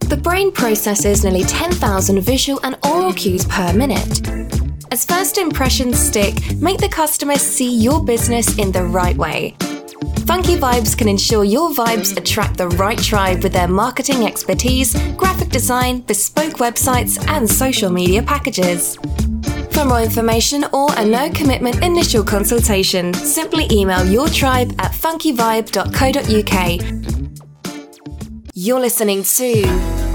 The brain processes nearly 10,000 visual and oral cues per minute. As first impressions stick, make the customer see your business in the right way. Funky Vibes can ensure your vibes attract the right tribe with their marketing expertise, graphic design, bespoke websites, and social media packages. For more information or a no commitment initial consultation, simply email your tribe at funkyvibe.co.uk. You're listening to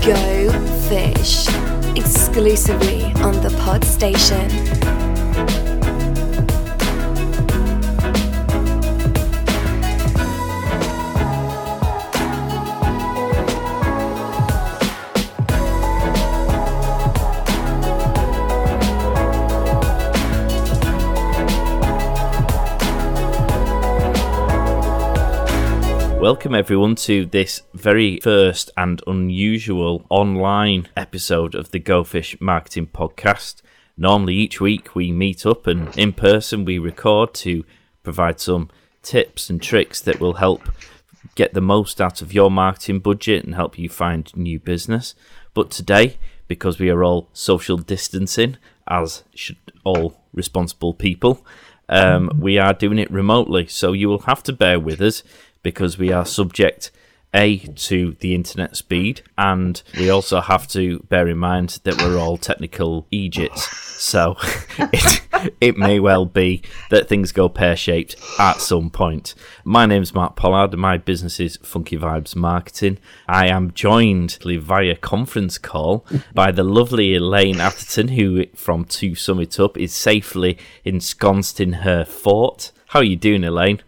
Go Fish exclusively on the Pod Station. Welcome, everyone, to this very first and unusual online episode of the Go Fish Marketing Podcast. Normally, each week we meet up and in person we record to provide some tips and tricks that will help get the most out of your marketing budget and help you find new business. But today, because we are all social distancing, as should all responsible people, um, we are doing it remotely. So you will have to bear with us because we are subject a to the internet speed and we also have to bear in mind that we're all technical idiots. So it, it may well be that things go pear-shaped at some point. My name's mark pollard. And my business is funky vibes marketing. I am joined via conference call by the lovely elaine atherton who from two summit up is safely ensconced in her fort. How are you doing elaine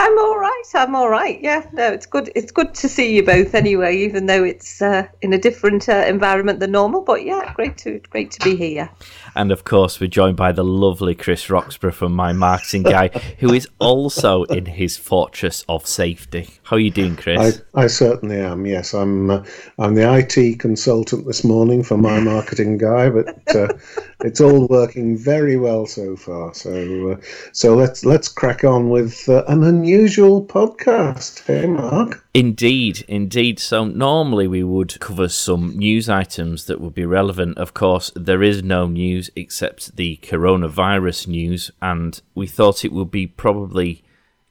I'm all right. I'm all right. Yeah, no, it's good. It's good to see you both anyway, even though it's uh, in a different uh, environment than normal. But yeah, great to great to be here. And of course, we're joined by the lovely Chris Roxburgh from My Marketing Guy, who is also in his fortress of safety. How are you doing, Chris? I, I certainly am. Yes, I'm. Uh, I'm the IT consultant this morning for My Marketing Guy, but uh, it's all working very well so far. So, uh, so let's let's crack on with uh, an unusual podcast. Hey, Mark. Indeed, indeed. So normally we would cover some news items that would be relevant. Of course, there is no news except the coronavirus news, and we thought it would be probably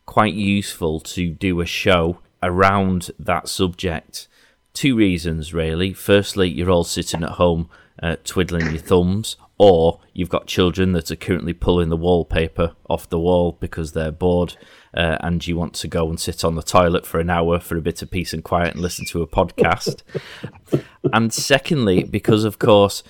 quite useful to do a show around that subject. Two reasons, really. Firstly, you're all sitting at home uh, twiddling your thumbs, or you've got children that are currently pulling the wallpaper off the wall because they're bored uh, and you want to go and sit on the toilet for an hour for a bit of peace and quiet and listen to a podcast. and secondly, because of course,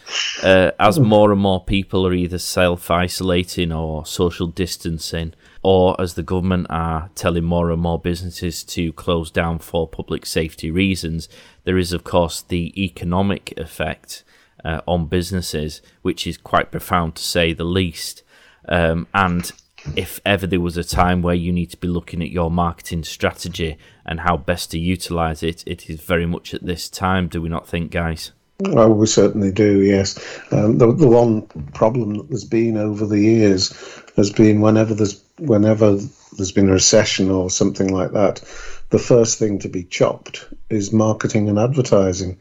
uh, as more and more people are either self isolating or social distancing, or as the government are telling more and more businesses to close down for public safety reasons, there is, of course, the economic effect uh, on businesses, which is quite profound to say the least. Um, and if ever there was a time where you need to be looking at your marketing strategy and how best to utilize it, it is very much at this time. Do we not think, guys? Oh, we certainly do. Yes. Um, the the one problem that there's been over the years has been whenever there's whenever there's been a recession or something like that, the first thing to be chopped is marketing and advertising.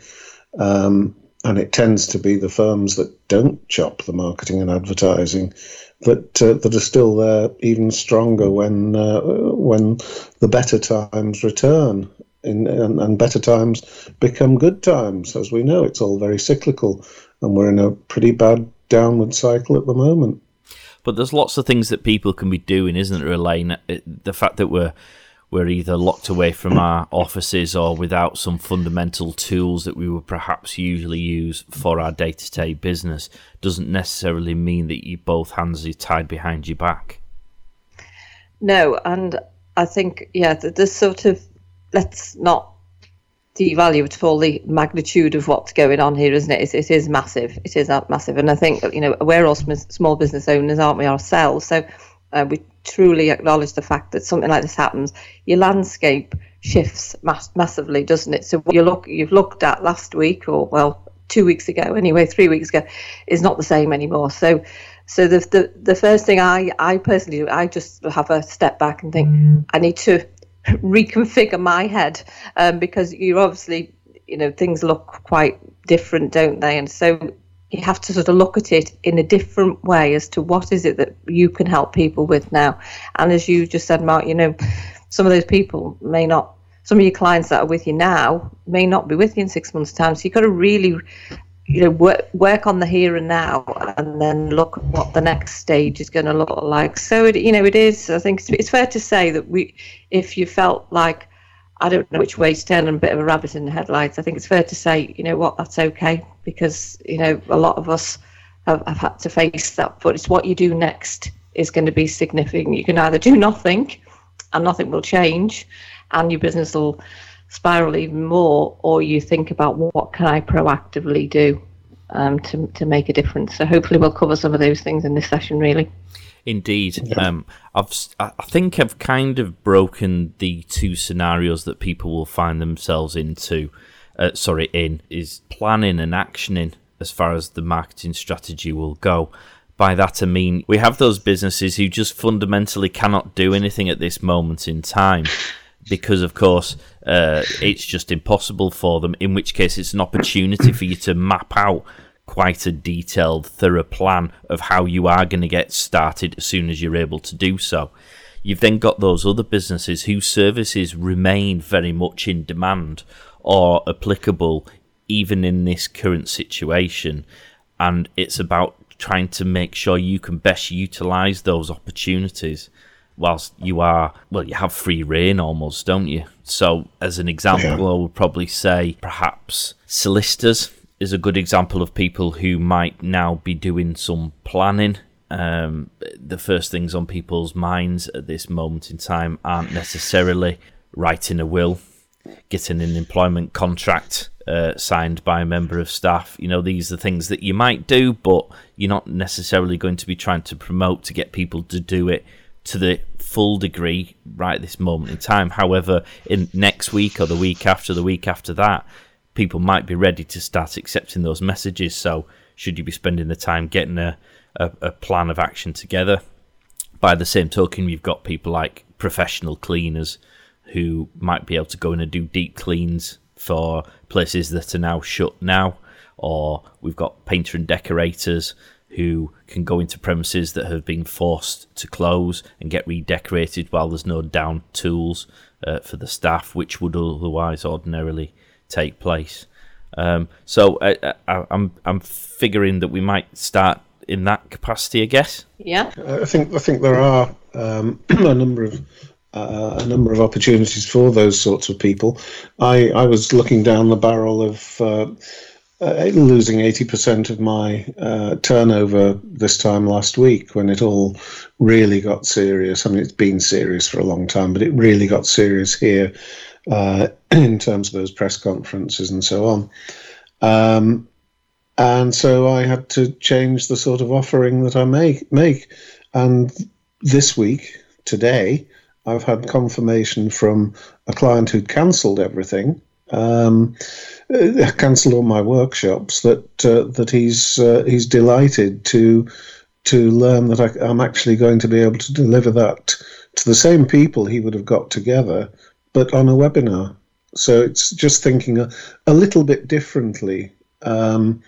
Um, and it tends to be the firms that don't chop the marketing and advertising that uh, that are still there even stronger when uh, when the better times return in, and, and, better times become good times. As we know, it's all very cyclical, and we're in a pretty bad downward cycle at the moment. But there's lots of things that people can be doing, isn't there, Elaine? The fact that we're we're either locked away from our offices or without some fundamental tools that we would perhaps usually use for our day to day business doesn't necessarily mean that you both hands are tied behind your back. No, and I think, yeah, this sort of let's not devalue at all the magnitude of what's going on here, isn't it? It, it is massive. It is massive. And I think, you know, we're all small business owners, aren't we, ourselves? So uh, we truly acknowledge the fact that something like this happens, your landscape shifts mass- massively, doesn't it? So what you look you've looked at last week, or well, two weeks ago anyway, three weeks ago, is not the same anymore. So, so the the, the first thing I I personally do, I just have a step back and think mm. I need to reconfigure my head um, because you're obviously you know things look quite different, don't they? And so you have to sort of look at it in a different way as to what is it that you can help people with now. And as you just said, Mark, you know, some of those people may not some of your clients that are with you now may not be with you in six months' time. So you've got to really, you know, work, work on the here and now, and then look at what the next stage is going to look like. So it, you know, it is. I think it's, it's fair to say that we, if you felt like I don't know which way to turn and a bit of a rabbit in the headlights, I think it's fair to say, you know what, that's okay because you know a lot of us have, have had to face that. But it's what you do next is going to be significant. You can either do nothing, and nothing will change and your business will spiral even more, or you think about well, what can I proactively do um, to to make a difference. So hopefully we'll cover some of those things in this session. Really. Indeed, yeah. um, I've I think I've kind of broken the two scenarios that people will find themselves into. Uh, sorry, in is planning and actioning as far as the marketing strategy will go. By that I mean we have those businesses who just fundamentally cannot do anything at this moment in time because, of course, uh, it's just impossible for them. In which case, it's an opportunity for you to map out quite a detailed, thorough plan of how you are going to get started as soon as you're able to do so. You've then got those other businesses whose services remain very much in demand or applicable even in this current situation. And it's about trying to make sure you can best utilize those opportunities whilst you are well you have free reign almost don't you so as an example yeah. i would probably say perhaps solicitors is a good example of people who might now be doing some planning um, the first things on people's minds at this moment in time aren't necessarily writing a will getting an employment contract uh, signed by a member of staff. You know, these are things that you might do, but you're not necessarily going to be trying to promote to get people to do it to the full degree right this moment in time. However, in next week or the week after, the week after that, people might be ready to start accepting those messages. So, should you be spending the time getting a, a, a plan of action together? By the same token, you've got people like professional cleaners who might be able to go in and do deep cleans for places that are now shut now, or we've got painter and decorators who can go into premises that have been forced to close and get redecorated while there's no down tools uh, for the staff, which would otherwise ordinarily take place. Um, so I, I, I'm I'm figuring that we might start in that capacity, I guess. Yeah, I think I think there are um, a number of uh, a number of opportunities for those sorts of people. I I was looking down the barrel of. Uh, uh, losing 80% of my uh, turnover this time last week when it all really got serious. I mean, it's been serious for a long time, but it really got serious here uh, in terms of those press conferences and so on. Um, and so I had to change the sort of offering that I make. make. And this week, today, I've had confirmation from a client who'd cancelled everything um, uh, cancelled all my workshops that uh, that he's uh, he's delighted to to learn that I, am actually going to be able to deliver that to the same people he would have got together, but on a webinar. So it's just thinking a, a little bit differently. Um,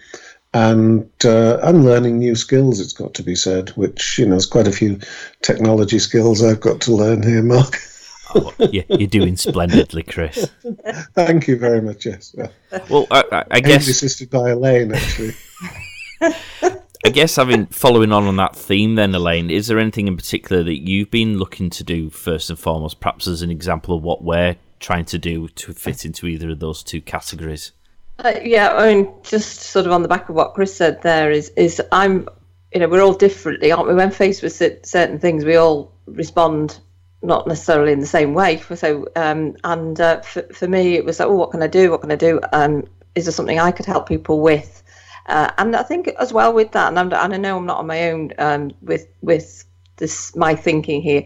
and uh, and learning new skills. It's got to be said, which you know, there's quite a few technology skills I've got to learn here, Mark. oh, yeah, you're doing splendidly, Chris. Thank you very much. Yes. Well, I, I guess assisted by Elaine, actually. I guess having following on on that theme, then Elaine, is there anything in particular that you've been looking to do first and foremost, perhaps as an example of what we're trying to do to fit into either of those two categories? Uh, yeah, I mean, just sort of on the back of what Chris said there is, is I'm, you know, we're all differently, aren't we? When faced with certain things, we all respond not necessarily in the same way. So, um, and uh, for, for me, it was like, oh, what can I do? What can I do? Um, is there something I could help people with? Uh, and I think as well with that, and, i know I'm not on my own um, with with this my thinking here.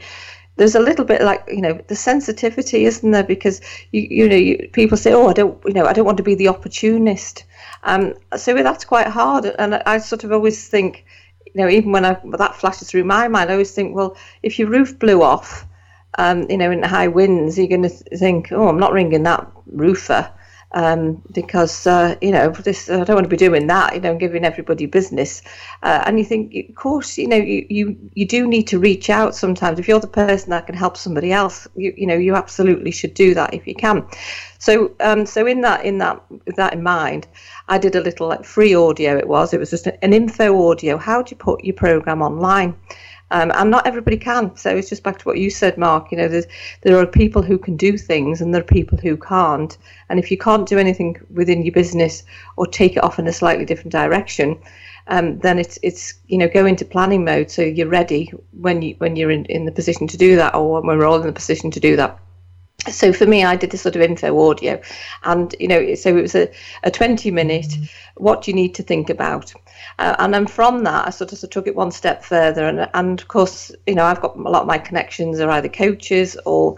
There's a little bit like you know the sensitivity, isn't there? Because you you know you, people say, oh, I don't you know I don't want to be the opportunist. Um, so that's quite hard, and I, I sort of always think, you know, even when I, that flashes through my mind, I always think, well, if your roof blew off um, you know, in the high winds, you're going to think, oh, I'm not ringing that roofer um, because uh, you know this I don't want to be doing that. You know, giving everybody business, uh, and you think, of course, you know, you, you you do need to reach out sometimes. If you're the person that can help somebody else, you you know, you absolutely should do that if you can. So um, so in that in that with that in mind, I did a little like free audio. It was it was just an info audio. How do you put your program online? Um, and not everybody can. So it's just back to what you said, Mark. You know, there are people who can do things and there are people who can't. And if you can't do anything within your business or take it off in a slightly different direction, um, then it's it's you know go into planning mode so you're ready when you when you're in, in the position to do that or when we're all in the position to do that so for me, I did a sort of info audio, and you know, so it was a, a 20 minute. What do you need to think about? Uh, and then from that, I sort of, sort of took it one step further, and and of course, you know, I've got a lot of my connections are either coaches or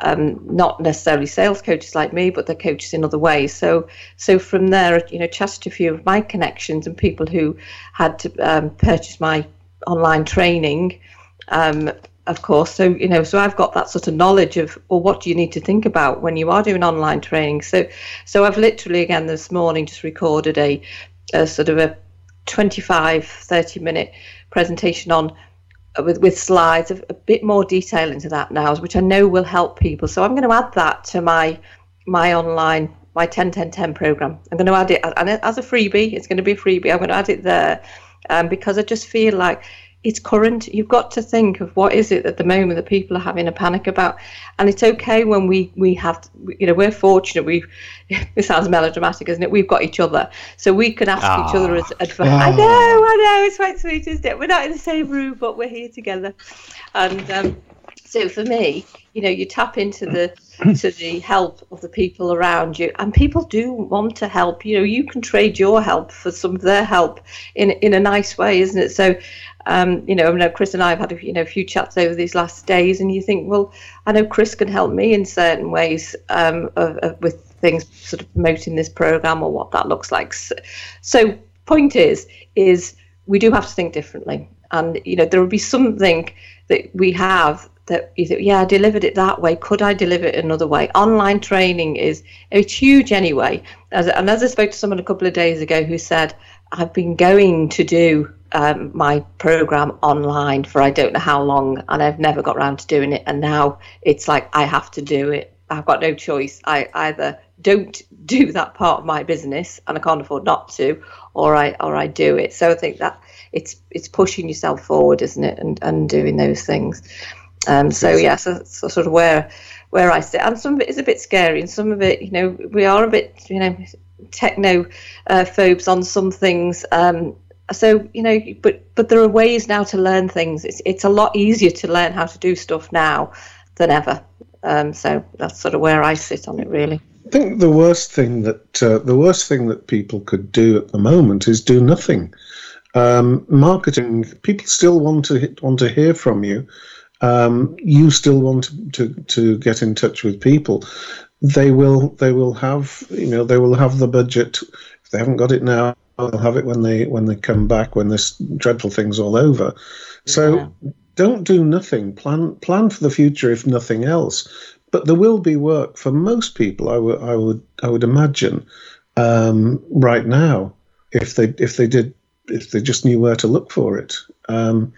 um, not necessarily sales coaches like me, but they're coaches in other ways. So, so from there, you know, chatted a few of my connections and people who had to um, purchase my online training. Um, of course. So, you know, so I've got that sort of knowledge of, well, what do you need to think about when you are doing online training? So, so I've literally, again, this morning just recorded a, a sort of a 25, 30 minute presentation on uh, with, with slides, of a bit more detail into that now, which I know will help people. So I'm going to add that to my, my online, my 10, 10, 10 program. I'm going to add it and as a freebie. It's going to be a freebie. I'm going to add it there um, because I just feel like it's current. You've got to think of what is it at the moment that people are having a panic about, and it's okay when we we have, you know, we're fortunate. We, it sounds melodramatic, isn't it? We've got each other, so we can ask each other as advice. I know, I know, it's quite sweet, isn't it? We're not in the same room, but we're here together, and um, so for me, you know, you tap into the to the help of the people around you, and people do want to help. You know, you can trade your help for some of their help in in a nice way, isn't it? So, um, you know, I know Chris and I have had a, you know a few chats over these last days, and you think, well, I know Chris can help me in certain ways um, of, of, with things, sort of promoting this program or what that looks like. So, so, point is, is we do have to think differently, and you know, there will be something that we have that you think, yeah, I delivered it that way. Could I deliver it another way? Online training is it's huge anyway. As, and as I spoke to someone a couple of days ago who said, I've been going to do um, my program online for I don't know how long, and I've never got around to doing it. And now it's like I have to do it. I've got no choice. I either don't do that part of my business, and I can't afford not to, or I or I do it. So I think that it's it's pushing yourself forward, isn't it, and and doing those things. Um, so yeah, so, so, sort of where where I sit, and some of it is a bit scary, and some of it, you know, we are a bit, you know, techno uh, phobes on some things. Um, so you know, but but there are ways now to learn things. It's it's a lot easier to learn how to do stuff now than ever. Um, so that's sort of where I sit on it, really. I think the worst thing that uh, the worst thing that people could do at the moment is do nothing. Um, marketing, people still want to want to hear from you um, you still want to, to, to get in touch with people, they will they will have you know they will have the budget. If they haven't got it now, they'll have it when they when they come back when this dreadful thing's all over. So yeah. don't do nothing. Plan plan for the future if nothing else. But there will be work for most people. I would I would I would imagine um, right now if they if they did if they just knew where to look for it. Um,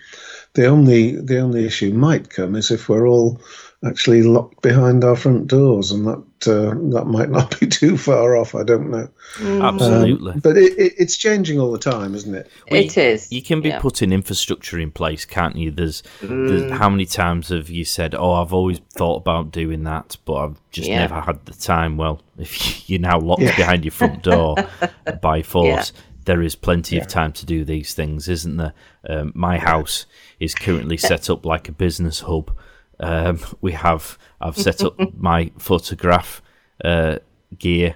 the only the only issue might come is if we're all actually locked behind our front doors, and that uh, that might not be too far off. I don't know. Mm. Absolutely, um, but it, it, it's changing all the time, isn't it? Well, it you, is. You can be yeah. putting infrastructure in place, can't you? There's, mm. there's, how many times have you said, "Oh, I've always thought about doing that, but I've just yeah. never had the time." Well, if you're now locked yeah. behind your front door by force there is plenty yeah. of time to do these things, isn't there? Um, my house is currently set up like a business hub. Um, we have I've set up my photograph uh, gear,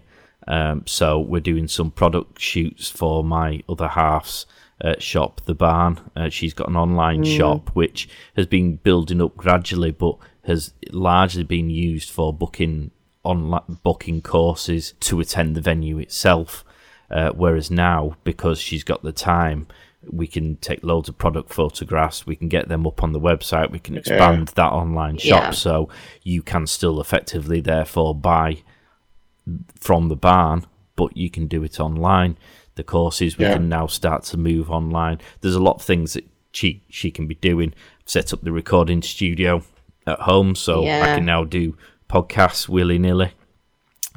um, so we're doing some product shoots for my other half's uh, shop, the barn. Uh, she's got an online mm. shop which has been building up gradually, but has largely been used for booking online booking courses to attend the venue itself. Uh, whereas now, because she's got the time, we can take loads of product photographs, we can get them up on the website, we can expand yeah. that online shop yeah. so you can still effectively, therefore, buy from the barn, but you can do it online. The courses we yeah. can now start to move online. There's a lot of things that she she can be doing. Set up the recording studio at home, so I can now do podcasts willy nilly.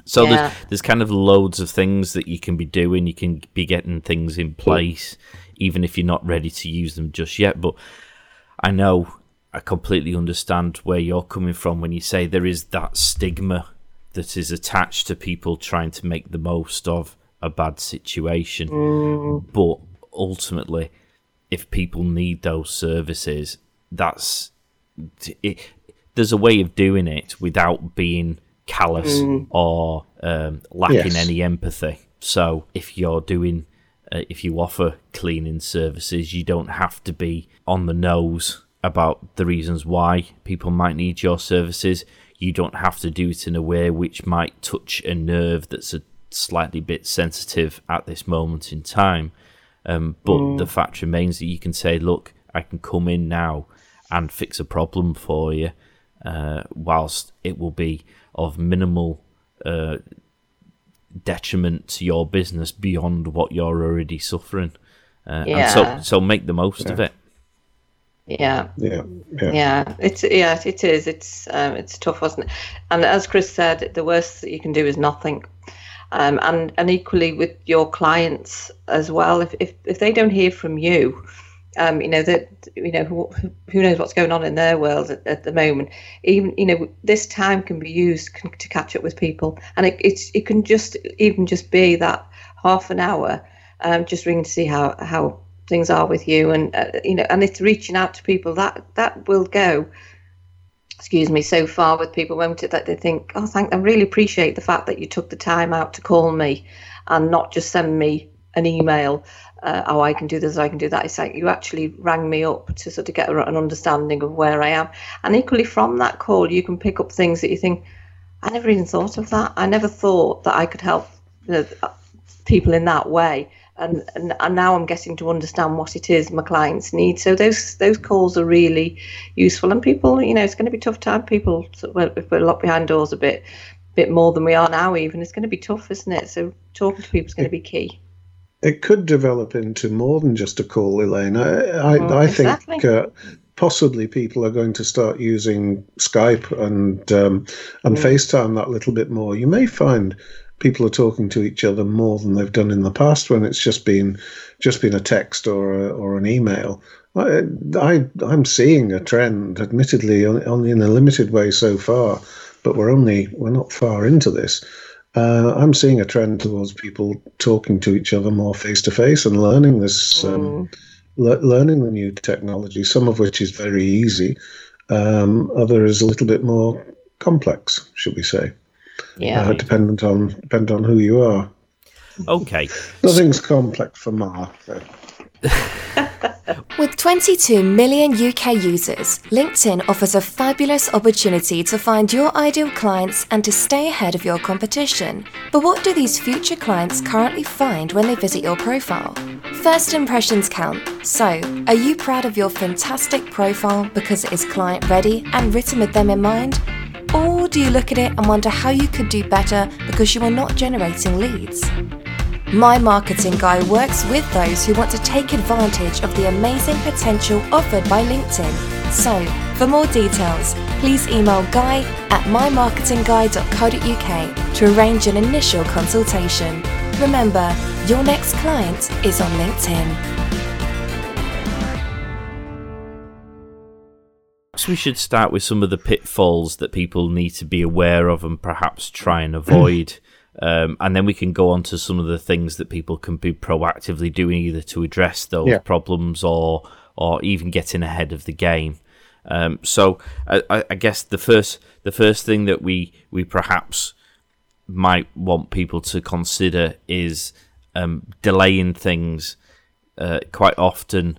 So yeah. there's there's kind of loads of things that you can be doing. You can be getting things in place, even if you're not ready to use them just yet. But I know I completely understand where you're coming from when you say there is that stigma that is attached to people trying to make the most of a bad situation. Mm. But ultimately, if people need those services, that's it, there's a way of doing it without being callous mm. or um, lacking yes. any empathy. So if you're doing, uh, if you offer cleaning services, you don't have to be on the nose about the reasons why people might need your services. You don't have to do it in a way which might touch a nerve that's a slightly bit sensitive at this moment in time. Um, but mm. the fact remains that you can say, look, I can come in now and fix a problem for you, uh, whilst it will be of minimal uh, detriment to your business beyond what you're already suffering. Uh, yeah. And so, so make the most yeah. of it. Yeah. yeah. yeah, yeah, It's yeah, it is. It's um, it's tough, wasn't it? And as Chris said, the worst that you can do is nothing. Um, and and equally with your clients as well. If if if they don't hear from you, um, you know that you know who, who knows what's going on in their world at, at, the moment. Even you know this time can be used to catch up with people, and it it's, it can just even just be that half an hour, um, just ringing to see how how things are with you, and uh, you know, and it's reaching out to people that that will go. Excuse me, so far with people, won't it? That they think, oh, thank, I really appreciate the fact that you took the time out to call me, and not just send me an email uh, oh, I can do this, I can do that. It's like you actually rang me up to sort of get an understanding of where I am. And equally from that call, you can pick up things that you think, I never even thought of that. I never thought that I could help people in that way. And, and, and now I'm getting to understand what it is my clients need. So those those calls are really useful. And people, you know, it's going to be tough time. People, if we're locked behind doors a bit, bit more than we are now, even it's going to be tough, isn't it? So talking to people is going to be key it could develop into more than just a call, Elaine. I, I, oh, I exactly. think uh, possibly people are going to start using Skype and um, and mm. FaceTime that little bit more. You may find people are talking to each other more than they've done in the past when it's just been just been a text or a, or an email. I, I am seeing a trend, admittedly, only in a limited way so far, but we're only we're not far into this uh, I'm seeing a trend towards people talking to each other more face to face and learning this, um, mm. le- learning the new technology. Some of which is very easy, um, other is a little bit more complex, should we say? Yeah, uh, dependent on dependent on who you are. Okay, nothing's complex for Ma. So. With 22 million UK users, LinkedIn offers a fabulous opportunity to find your ideal clients and to stay ahead of your competition. But what do these future clients currently find when they visit your profile? First impressions count. So, are you proud of your fantastic profile because it is client ready and written with them in mind? Or do you look at it and wonder how you could do better because you are not generating leads? My Marketing Guy works with those who want to take advantage of the amazing potential offered by LinkedIn. So, for more details, please email guy at mymarketingguy.co.uk to arrange an initial consultation. Remember, your next client is on LinkedIn. We should start with some of the pitfalls that people need to be aware of and perhaps try and avoid um, and then we can go on to some of the things that people can be proactively doing either to address those yeah. problems or or even getting ahead of the game. Um, so I, I, guess the first the first thing that we we perhaps might want people to consider is um, delaying things. Uh, quite often,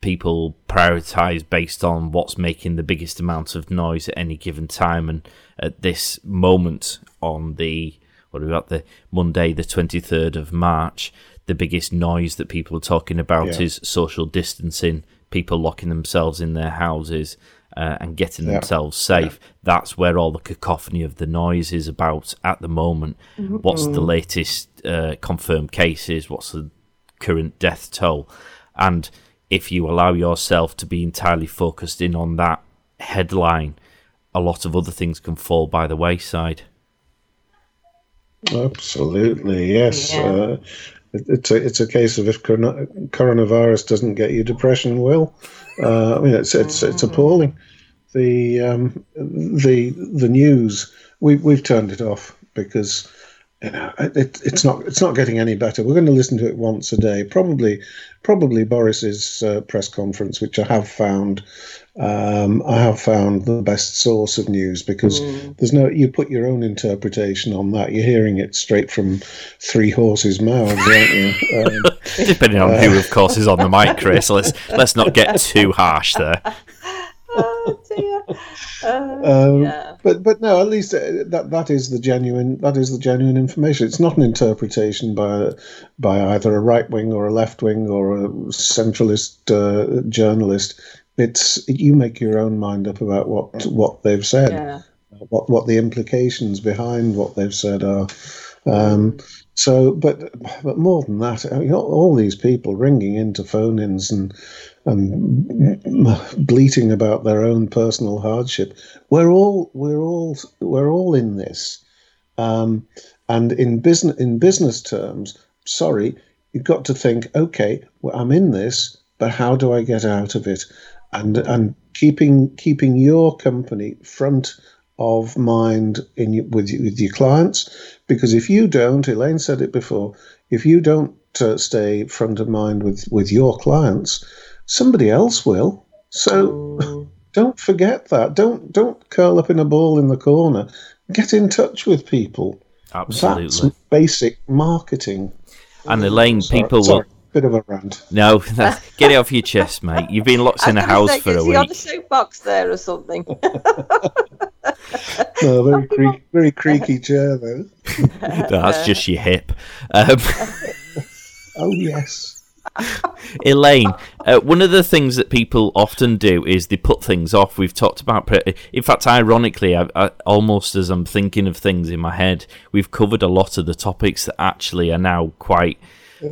people prioritize based on what's making the biggest amount of noise at any given time, and at this moment on the what about the Monday, the 23rd of March, the biggest noise that people are talking about Yeah. is social distancing, people locking themselves in their houses uh, and getting Yeah. themselves safe. That's where all the cacophony of the noise is about at the moment. What's the latest uh, confirmed cases? What's the current death toll? And if you allow yourself to be entirely focused in on that headline, a lot of other things can fall by the wayside. Absolutely, yes. Yeah. Uh, it, it's a it's a case of if coronavirus doesn't get you, depression will. Uh, I mean, it's it's it's appalling. The um, the the news we we've turned it off because you know it, it's not it's not getting any better. We're going to listen to it once a day, probably probably Boris's uh, press conference, which I have found um, I have found the best source of news because there's no you put your own interpretation on that. You're hearing it straight from three horses' mouths, aren't you? Um, Depending on who, of course, is on the mic, Chris. Let's let's not get too harsh there. Oh dear. Uh, Um, yeah. But but no, at least uh, that that is the genuine that is the genuine information. It's not an interpretation by by either a right wing or a left wing or a centralist uh, journalist. It's you make your own mind up about what what they've said, Yeah. what what the implications behind what they've said are. Um, so, but but more than that, I mean, all, these people ringing into phone-ins and and bleating about their own personal hardship. We're all we're all we're all in this, um, and in business in business terms, sorry, you've got to think. Okay, well, I'm in this, but how do I get out of it? And and keeping keeping your company front of mind in with with your clients, because if you don't, Elaine said it before, if you don't uh, stay front of mind with with your clients, somebody else will. So don't forget that. Don't don't curl up in a ball in the corner. Get in touch with people. Absolutely. That's basic marketing. And Elaine, Sorry- people will. sorry, bit of a rant. No, that's, get it off your chest, mate. You've been locked in a I house say, for a is he on a week. soapbox there or something? No, very creak, very creaky chair though. No, that's just your hip. Um, Oh yes. Elaine, uh, one of the things that people often do is they put things off. We've talked about, pre- in fact, ironically, I, I, almost as I'm thinking of things in my head, we've covered a lot of the topics that actually are now quite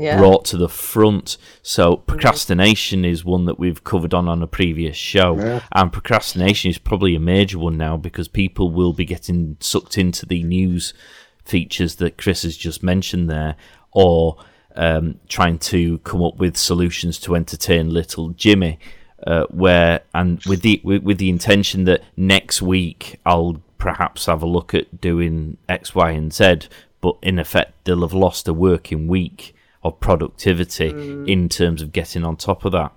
Yeah. brought to the front. So procrastination is one that we've covered on on a previous show, Yeah. and procrastination is probably a major one now because people will be getting sucked into the news features that Chris has just mentioned there, or um, trying to come up with solutions to entertain little Jimmy. Uh, where and with the with, with the intention that next week I'll perhaps have a look at doing X, Y, and Z, but in effect they'll have lost a working week of productivity in terms of getting on top of that.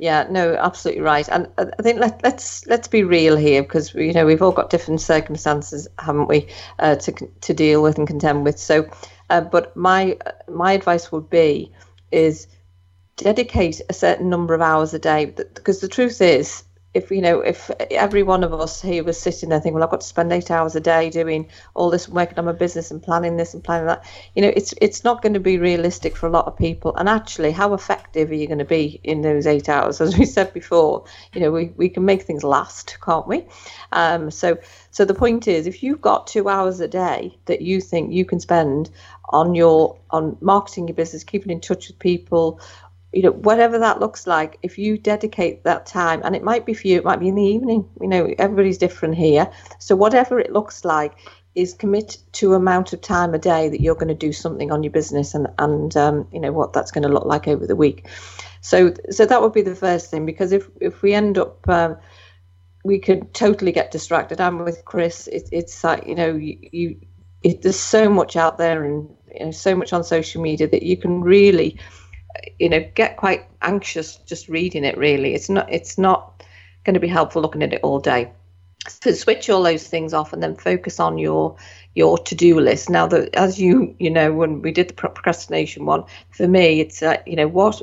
Yeah, no, absolutely right. And I I think let, let's let's be real here because you know we've all got different circumstances, haven't we, uh, to to deal with and contend with. So, uh, but my my advice would be is dedicate a certain number of hours a day because the truth is if you know if every one of us here was sitting there thinking well i've got to spend eight hours a day doing all this working on my business and planning this and planning that you know it's it's not going to be realistic for a lot of people. And actually how effective are you going to be in those eight hours? As we said before you know we, we can make things last can't we? Um, so so the point is if you've got two hours a day that you think you can spend on your on marketing your business keeping in touch with people you know whatever that looks like if you dedicate that time and it might be for you it might be in the evening you know everybody's different here. So whatever it looks like is commit to amount of time a day that you're going to do something on your business and and um, you know what that's going to look like over the week. So so that would be the first thing because if if we end up um, we could totally get distracted. I'm with chris. It, it's like you know you, you it, there's so much out there and you know so much on social media that you can really you know get quite anxious just reading it really. It's not it's not going to be helpful looking at it all day. So switch all those things off and then focus on your your to-do list. Now that as you you know when we did the procrastination one for me it's uh, you know what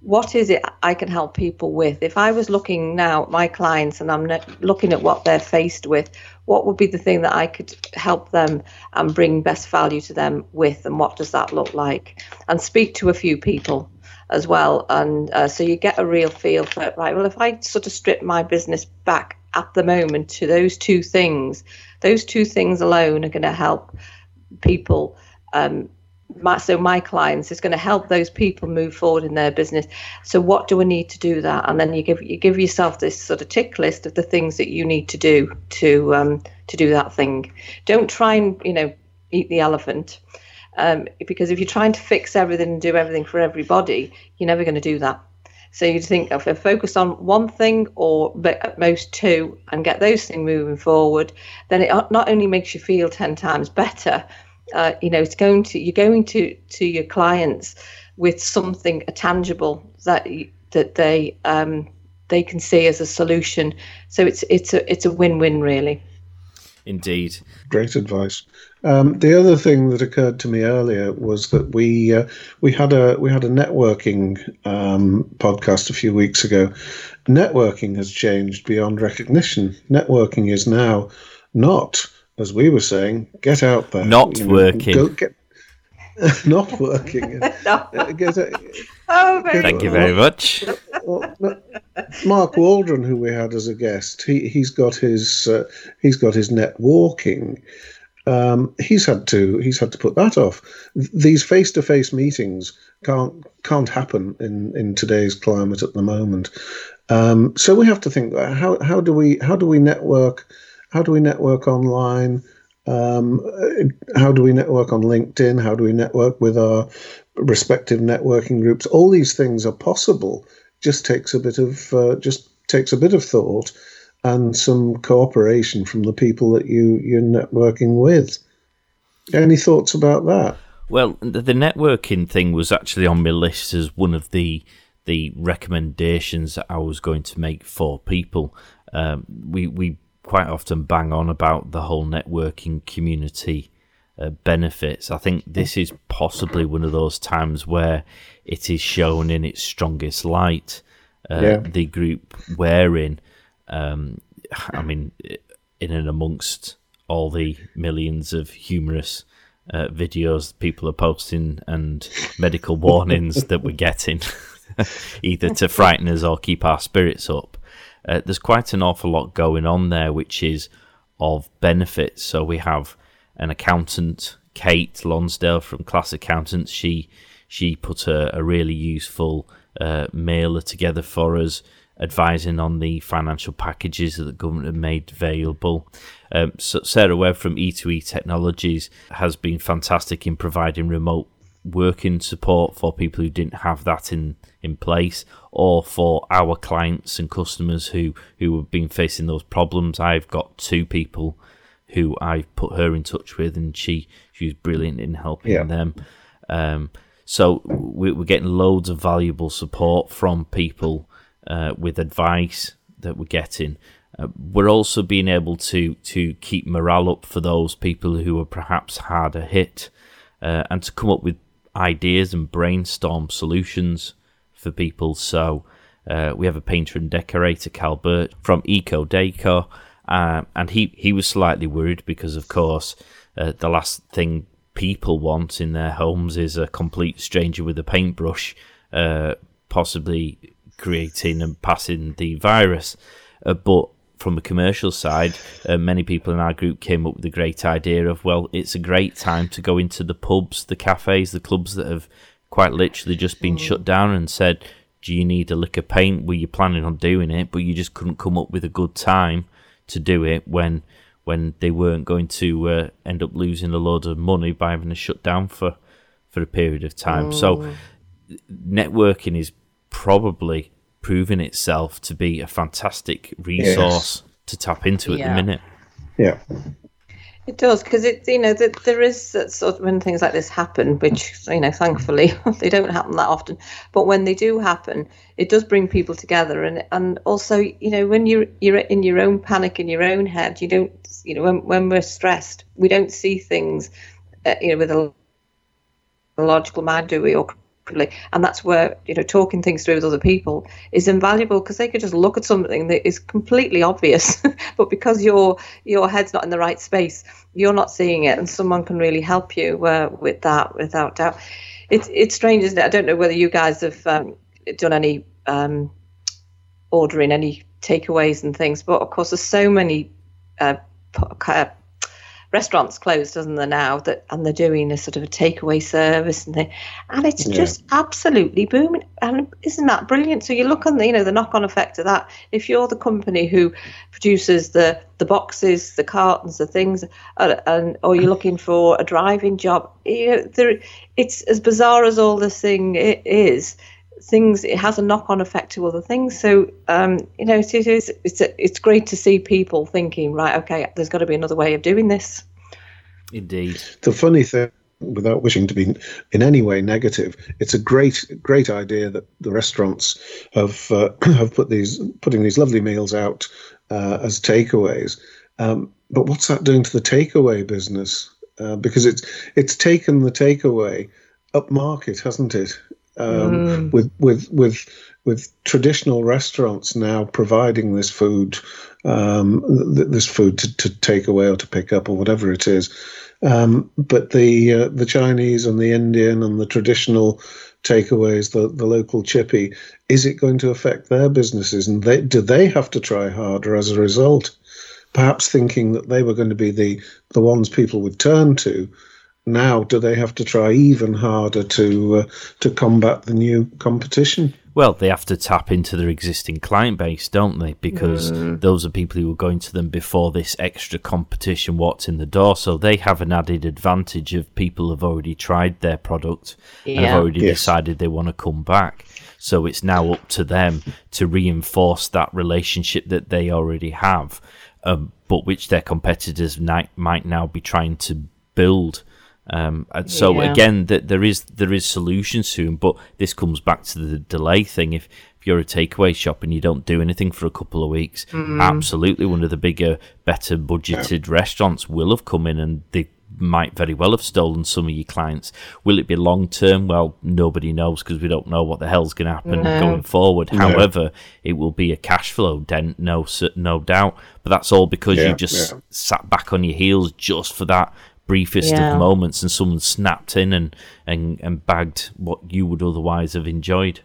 what is it I can help people with? If I was looking now at my clients and I'm looking at what they're faced with, what would be the thing that I could help them and bring best value to them with, and what does that look like? And speak to a few people as well. And uh, so you get a real feel for it, right? Well, if I sort of strip my business back at the moment to those two things, those two things alone are going to help people um, my, so my clients is going to help those people move forward in their business. So what do I need to do that? And then you give you give yourself this sort of tick list of the things that you need to do to um, to do that thing. Don't try and you know eat the elephant um, because if you're trying to fix everything and do everything for everybody you're never going to do that. So you think if I focus on one thing or at most two and get those things moving forward, then it not only makes you feel ten times better, uh, you know, it's going to you're going to to your clients with something tangible that that they um, they can see as a solution. So it's it's a it's a win-win really. Indeed, great advice. Um, the other thing that occurred to me earlier was that we uh, we had a we had a networking um, podcast a few weeks ago. Networking has changed beyond recognition. Networking is now not as we were saying, get out there. Not you know, working. Go, get, not working. no. get, oh, get, Thank you very much. Mark Waldron, who we had as a guest, he he's got his uh, he's got his net walking. Um, he's had to he's had to put that off. These face to face meetings can't can't happen in, in today's climate at the moment. Um, so we have to think how how do we how do we network how do we network online? Um, how do we network on LinkedIn? How do we network with our respective networking groups? All these things are possible. Just takes a bit of uh, just takes a bit of thought and some cooperation from the people that you you're networking with. Any thoughts about that? Well, the, networking thing was actually on my list as one of the the recommendations that I was going to make for people. Um, we we quite often bang on about the whole networking community uh, benefits. I think this is possibly one of those times where it is shown in its strongest light. Uh, yeah. The group wherein, um, I mean, in and amongst all the millions of humorous uh, videos people are posting and medical warnings that we're getting, either to frighten us or keep our spirits up uh, there's quite an awful lot going on there, which is of benefits. So we have an accountant, Kate Lonsdale from Class Accountants. She she put a, a really useful uh, mailer together for us, advising on the financial packages that the government have made available. Um, so Sarah Webb from E2E Technologies has been fantastic in providing remote working support for people who didn't have that in in place or for our clients and customers who who have been facing those problems. I've got two people who i've put her in touch with and she she's brilliant in helping yeah. them. Um, so we're getting loads of valuable support from people uh, with advice that we're getting. Uh, we're also being able to to keep morale up for those people who are perhaps harder hit uh, and to come up with ideas and brainstorm solutions for people. So uh, we have a painter and decorator, Cal Burt from Eco Decor, uh, and he, he was slightly worried because, of course, uh, the last thing people want in their homes is a complete stranger with a paintbrush, uh, possibly creating and passing the virus. Uh, but from a commercial side, uh, many people in our group came up with the great idea of, well, it's a great time to go into the pubs, the cafes, the clubs that have quite literally just been shut down and said, do you need a lick of paint? Were you planning on doing it, but you just couldn't come up with a good time to do it when when they weren't going to uh, end up losing a load of money by having to shut down for for a period of time. So mm. networking is probably proven itself to be a fantastic resource yes. to tap into at yeah. the minute. Yeah. It does because it, you know, that there is that sort of when things like this happen, which you know, thankfully they don't happen that often. But when they do happen, it does bring people together, and and also, you know, when you're you're in your own panic in your own head, you don't, you know, when when we're stressed, we don't see things, uh, you know, with a logical mind, do we, or and that's where you know talking things through with other people is invaluable because they could just look at something that is completely obvious but because your your head's not in the right space you're not seeing it and someone can really help you uh, with that without doubt. It's it's strange isn't it? I don't know whether you guys have um, done any um, ordering any takeaways and things but of course there's so many uh, restaurants closed, doesn't there now? That and they're doing a sort of a takeaway service and they, and it's yeah. just absolutely booming. And isn't that brilliant? So you look on the you know the knock on effect of that. If you're the company who produces the the boxes, the cartons, the things, uh, and or you're looking for a driving job, you know, there, it's as bizarre as all this thing is things it has a knock-on effect to other things. So um, you know it is it's it's great to see people thinking right okay there's got to be another way of doing this. Indeed. The funny thing without wishing to be in any way negative it's a great great idea that the restaurants have uh, have put these putting these lovely meals out uh, as takeaways. Um, but what's that doing to the takeaway business? Uh, because it's it's taken the takeaway up market hasn't it um, mm. with with with with traditional restaurants now providing this food, um, th- this food to, to take away or to pick up or whatever it is. Um, but the uh, the Chinese and the Indian and the traditional takeaways, the, the local chippy, is it going to affect their businesses? And they, do they have to try harder as a result? Perhaps thinking that they were going to be the, the ones people would turn to, now do they have to try even harder to uh, to combat the new competition? Well, they have to tap into their existing client base, don't they? Because mm. those are people who were going to them before this extra competition walked in the door. So they have an added advantage of people who have already tried their product yeah. and have already yes. decided they want to come back. So it's now up to them to reinforce that relationship that they already have, um, but which their competitors might, might now be trying to build. Um, and so yeah. again, that there is there is solutions soon, but this comes back to the delay thing. If if you're a takeaway shop and you don't do anything for a couple of weeks, mm. absolutely one of the bigger, better budgeted yeah. restaurants will have come in and they might very well have stolen some of your clients. Will it be long term? Well, nobody knows because we don't know what the hell's going to happen no. going forward. No. However, it will be a cash flow dent, no no doubt. But that's all because yeah, you just sat back on your heels just for that briefest yeah. of moments and someone snapped in and, and, and bagged what you would otherwise have enjoyed.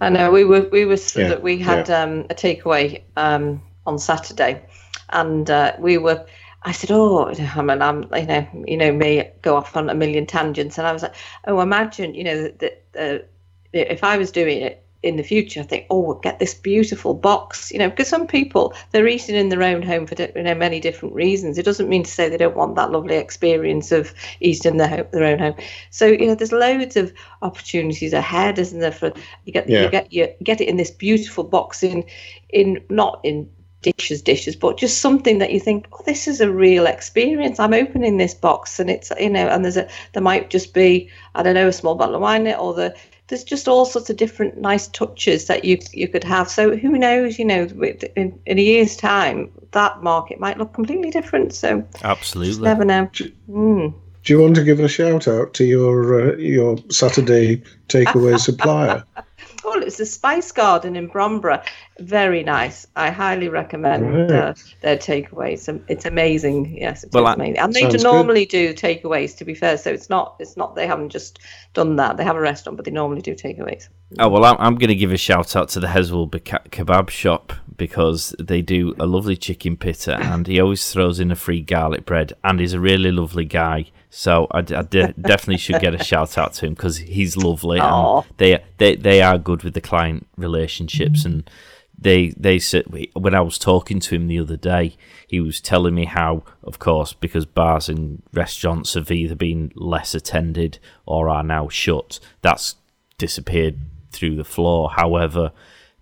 I know we were we were yeah. we had yeah. um, a takeaway um, on Saturday, and uh, we were. I said, "Oh, I mean, I'm you know you know me go off on a million tangents," and I was like, "Oh, imagine you know that uh, if I was doing it, in the future I think, oh, we'll get this beautiful box, you know, because some people they're eating in their own home for you know many different reasons. It doesn't mean to say they don't want that lovely experience of eating in their, home, their own home. So you know, there's loads of opportunities ahead, isn't there? For you get yeah. you get you get it in this beautiful box in in not in dishes dishes but just something that you think oh this is a real experience i'm opening this box and it's you know and there's a there might just be i don't know a small bottle of wine in it or the there's just all sorts of different nice touches that you you could have. So who knows? You know, in, in a year's time, that market might look completely different. So absolutely, never know. Mm. Do you want to give a shout out to your uh, your Saturday takeaway supplier? Oh, it's the Spice Garden in Bromborough. Very nice. I highly recommend right. uh, their takeaways. It's amazing. Yes, it's well, amazing. And they normally good. do takeaways. To be fair, so it's not it's not they haven't just done that. They have a restaurant, but they normally do takeaways. Oh well, I'm, I'm going to give a shout out to the Heswall kebab shop because they do a lovely chicken pitta, and he always throws in a free garlic bread, and he's a really lovely guy. So I, I de- definitely should get a shout out to him because he's lovely and they they they are good with the client relationships and they they said when I was talking to him the other day, he was telling me how, of course, because bars and restaurants have either been less attended or are now shut, that's disappeared through the floor. However,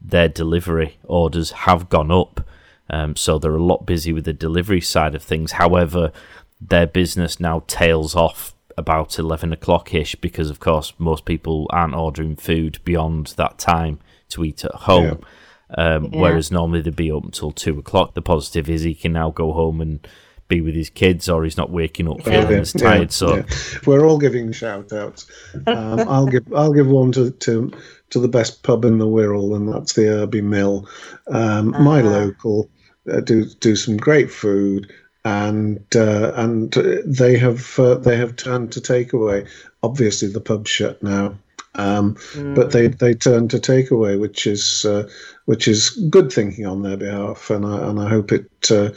their delivery orders have gone up, um, so they're a lot busy with the delivery side of things. However, their business now tails off about 11 o'clock ish because, of course, most people aren't ordering food beyond that time to eat at home. Yeah. Um, yeah. Whereas normally they'd be up until 2 o'clock. The positive is he can now go home and be with his kids or he's not waking up feeling yeah, as tired. Yeah, so yeah. we're all giving shout outs. Um, I'll give I'll give one to, to to the best pub in the Wirral, and that's the Irby Mill. Um, uh-huh. My local uh, do do some great food, and uh, and they have uh, they have turned to takeaway. Obviously, the pub's shut now. Um, mm. But they, they turn to takeaway, which is uh, which is good thinking on their behalf, and I and I hope it uh,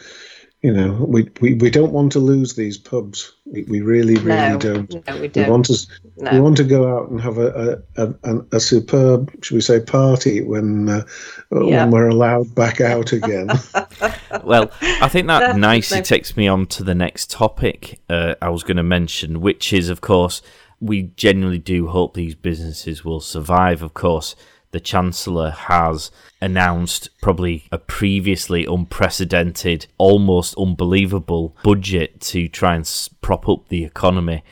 you know, we, we, we don't want to lose these pubs. We, we really, really no, don't. No, we don't. We want to, no. we want to go out and have a, a, a, a superb, should we say, party when uh, yeah. when we're allowed back out again. well, I think that nicely takes me on to the next topic uh, I was going to mention, which is, of course, we genuinely do hope these businesses will survive. Of course, the Chancellor has announced probably a previously unprecedented, almost unbelievable budget to try and prop up the economy.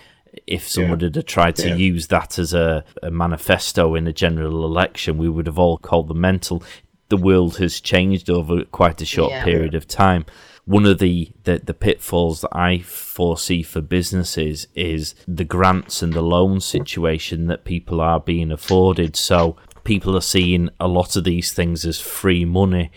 If someone yeah. had uh, tried to yeah. use that as a, a manifesto in a general election, we would have all called them mental. The world has changed over quite a short yeah. period of time one of the, the, the pitfalls that I foresee for businesses is the grants and the loan situation that people are being afforded. So people are seeing a lot of these things as free money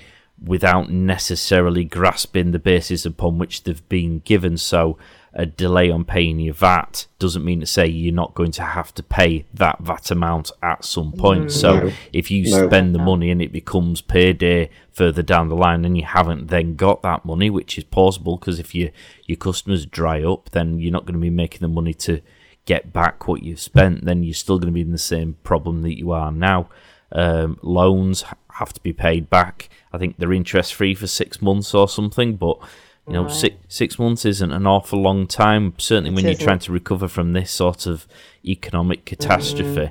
without necessarily grasping the basis upon which they've been given. So a delay on paying your VAT doesn't mean to say you're not going to have to pay that VAT amount at some point. Mm. So no. if you no. spend the money and it becomes payday further down the line and you haven't then got that money, which is possible because if you, your customers dry up, then you're not going to be making the money to get back what you've spent, then you're still going to be in the same problem that you are now. Um, loans have to be paid back. I think they're interest free for six months or something, but you know, right. six six months isn't an awful long time. Certainly, it when isn't. you're trying to recover from this sort of economic catastrophe.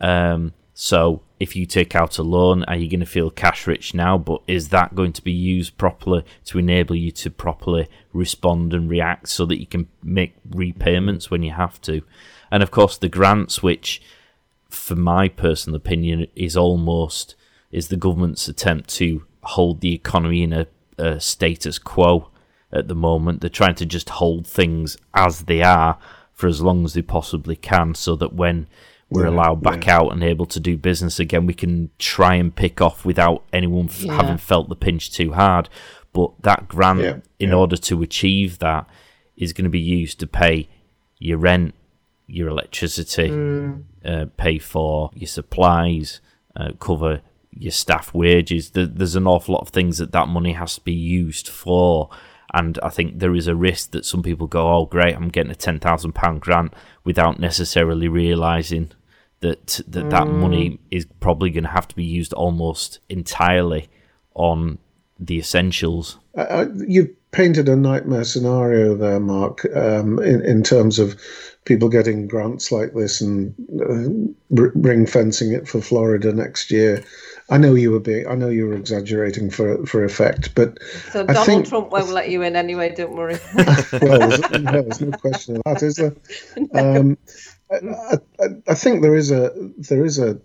Mm. Um, so, if you take out a loan, are you going to feel cash rich now? But is that going to be used properly to enable you to properly respond and react so that you can make repayments when you have to? And of course, the grants, which, for my personal opinion, is almost is the government's attempt to hold the economy in a, a status quo at the moment. They're trying to just hold things as they are for as long as they possibly can, so that when we're yeah, allowed back yeah. out and able to do business again, we can try and pick off without anyone f- yeah. having felt the pinch too hard. But that grant, in order to achieve that, is going to be used to pay your rent, your electricity, mm. uh, pay for your supplies, uh, cover your staff wages. There's an awful lot of things that that money has to be used for. And I think there is a risk that some people go, "Oh, great, I'm getting a ten thousand pound grant," without necessarily realizing that that, mm. that money is probably going to have to be used almost entirely on the essentials. Uh, you've painted a nightmare scenario there, Mark, um, in, in terms of people getting grants like this and uh, ring fencing it for Florida next year. I know you were being, I know you were exaggerating for for effect, but so Donald think, Trump won't let you in anyway. Don't worry. well, there's, no, there's no question of that, is there? No. Um, I, I, I, think there is a there is a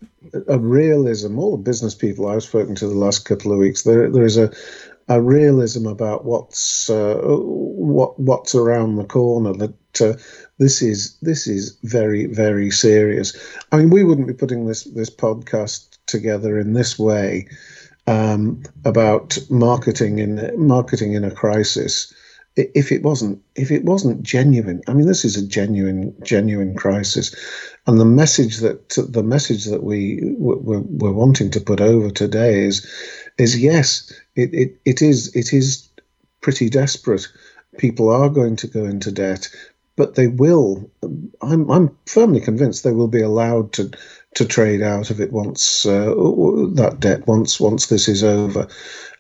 a realism. All the business people I've spoken to the last couple of weeks, there there is a a realism about what's uh, what what's around the corner. That uh, this is this is very very serious. I mean, we wouldn't be putting this this podcast together in this way um, about marketing in marketing in a crisis. If it wasn't if it wasn't genuine i mean this is a genuine genuine crisis. And the message that the message that we we're, we're wanting to put over today is is yes it, it, it is it is pretty desperate. People are going to go into debt but they will i'm i'm firmly convinced they will be allowed to to trade out of it once uh, that debt once once this is over.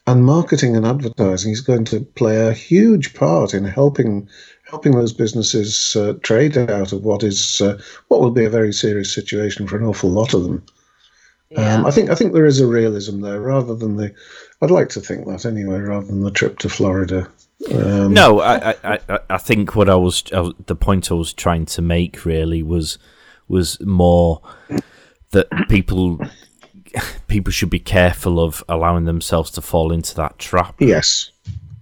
And marketing and advertising is going to play a huge part in helping helping those businesses uh, trade out of what is uh, what will be a very serious situation for an awful lot of them. Yeah. Um, I think I think there is a realism there, rather than the. I'd like to think that anyway, rather than the trip to Florida. Um, no, I, I, I think what I was, I was the point I was trying to make really was was more that people people should be careful of allowing themselves to fall into that trap. Yes,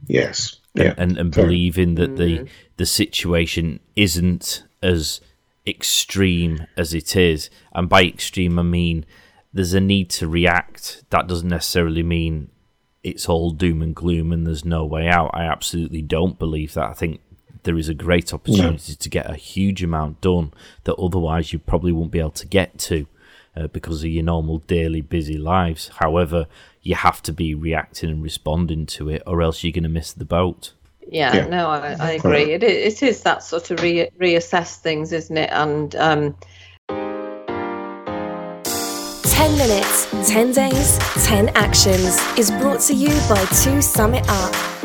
yes, Yeah, and, and fair. believing that the mm-hmm. the situation isn't as extreme as it is. And by extreme, I mean there's a need to react. That doesn't necessarily mean it's all doom and gloom and there's no way out. I absolutely don't believe that. I think there is a great opportunity to get a huge amount done that otherwise you probably won't be able to get to uh, because of your normal daily busy lives. However, you have to be reacting and responding to it, or else you're going to miss the boat. Yeah, Yeah. no, I, I agree. It, it is that sort of re- reassess things, isn't it? And um, 10 minutes, 10 days, 10 actions is brought to you by 2 Summit Up.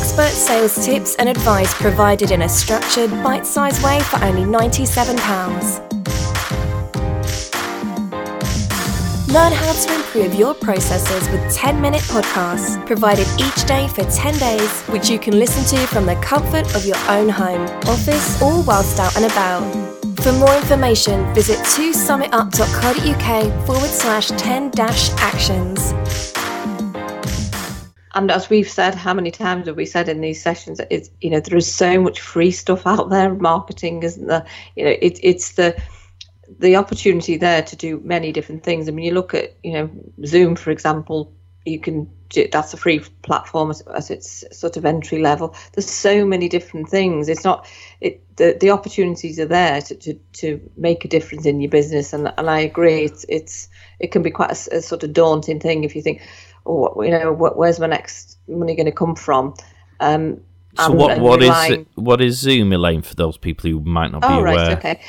Expert sales tips and advice provided in a structured, bite sized way for only £97. Learn how to improve your processes with 10 minute podcasts provided each day for 10 days, which you can listen to from the comfort of your own home, office, or whilst out and about. For more information, visit 2summitup.co.uk forward slash 10 dash actions. And as we've said, how many times have we said in these sessions? It's you know there is so much free stuff out there. Marketing isn't there? You know, it, it's the the opportunity there to do many different things. I mean, you look at you know Zoom, for example. You can do, that's a free platform as, as its sort of entry level. There's so many different things. It's not it the, the opportunities are there to, to, to make a difference in your business. And and I agree, it's it's it can be quite a sort of daunting thing if you think, oh, you know, wh- where's my next money going to come from? Um, So what what is relying- what is Zoom, Elaine, for those people who might not be Oh, aware? right, okay.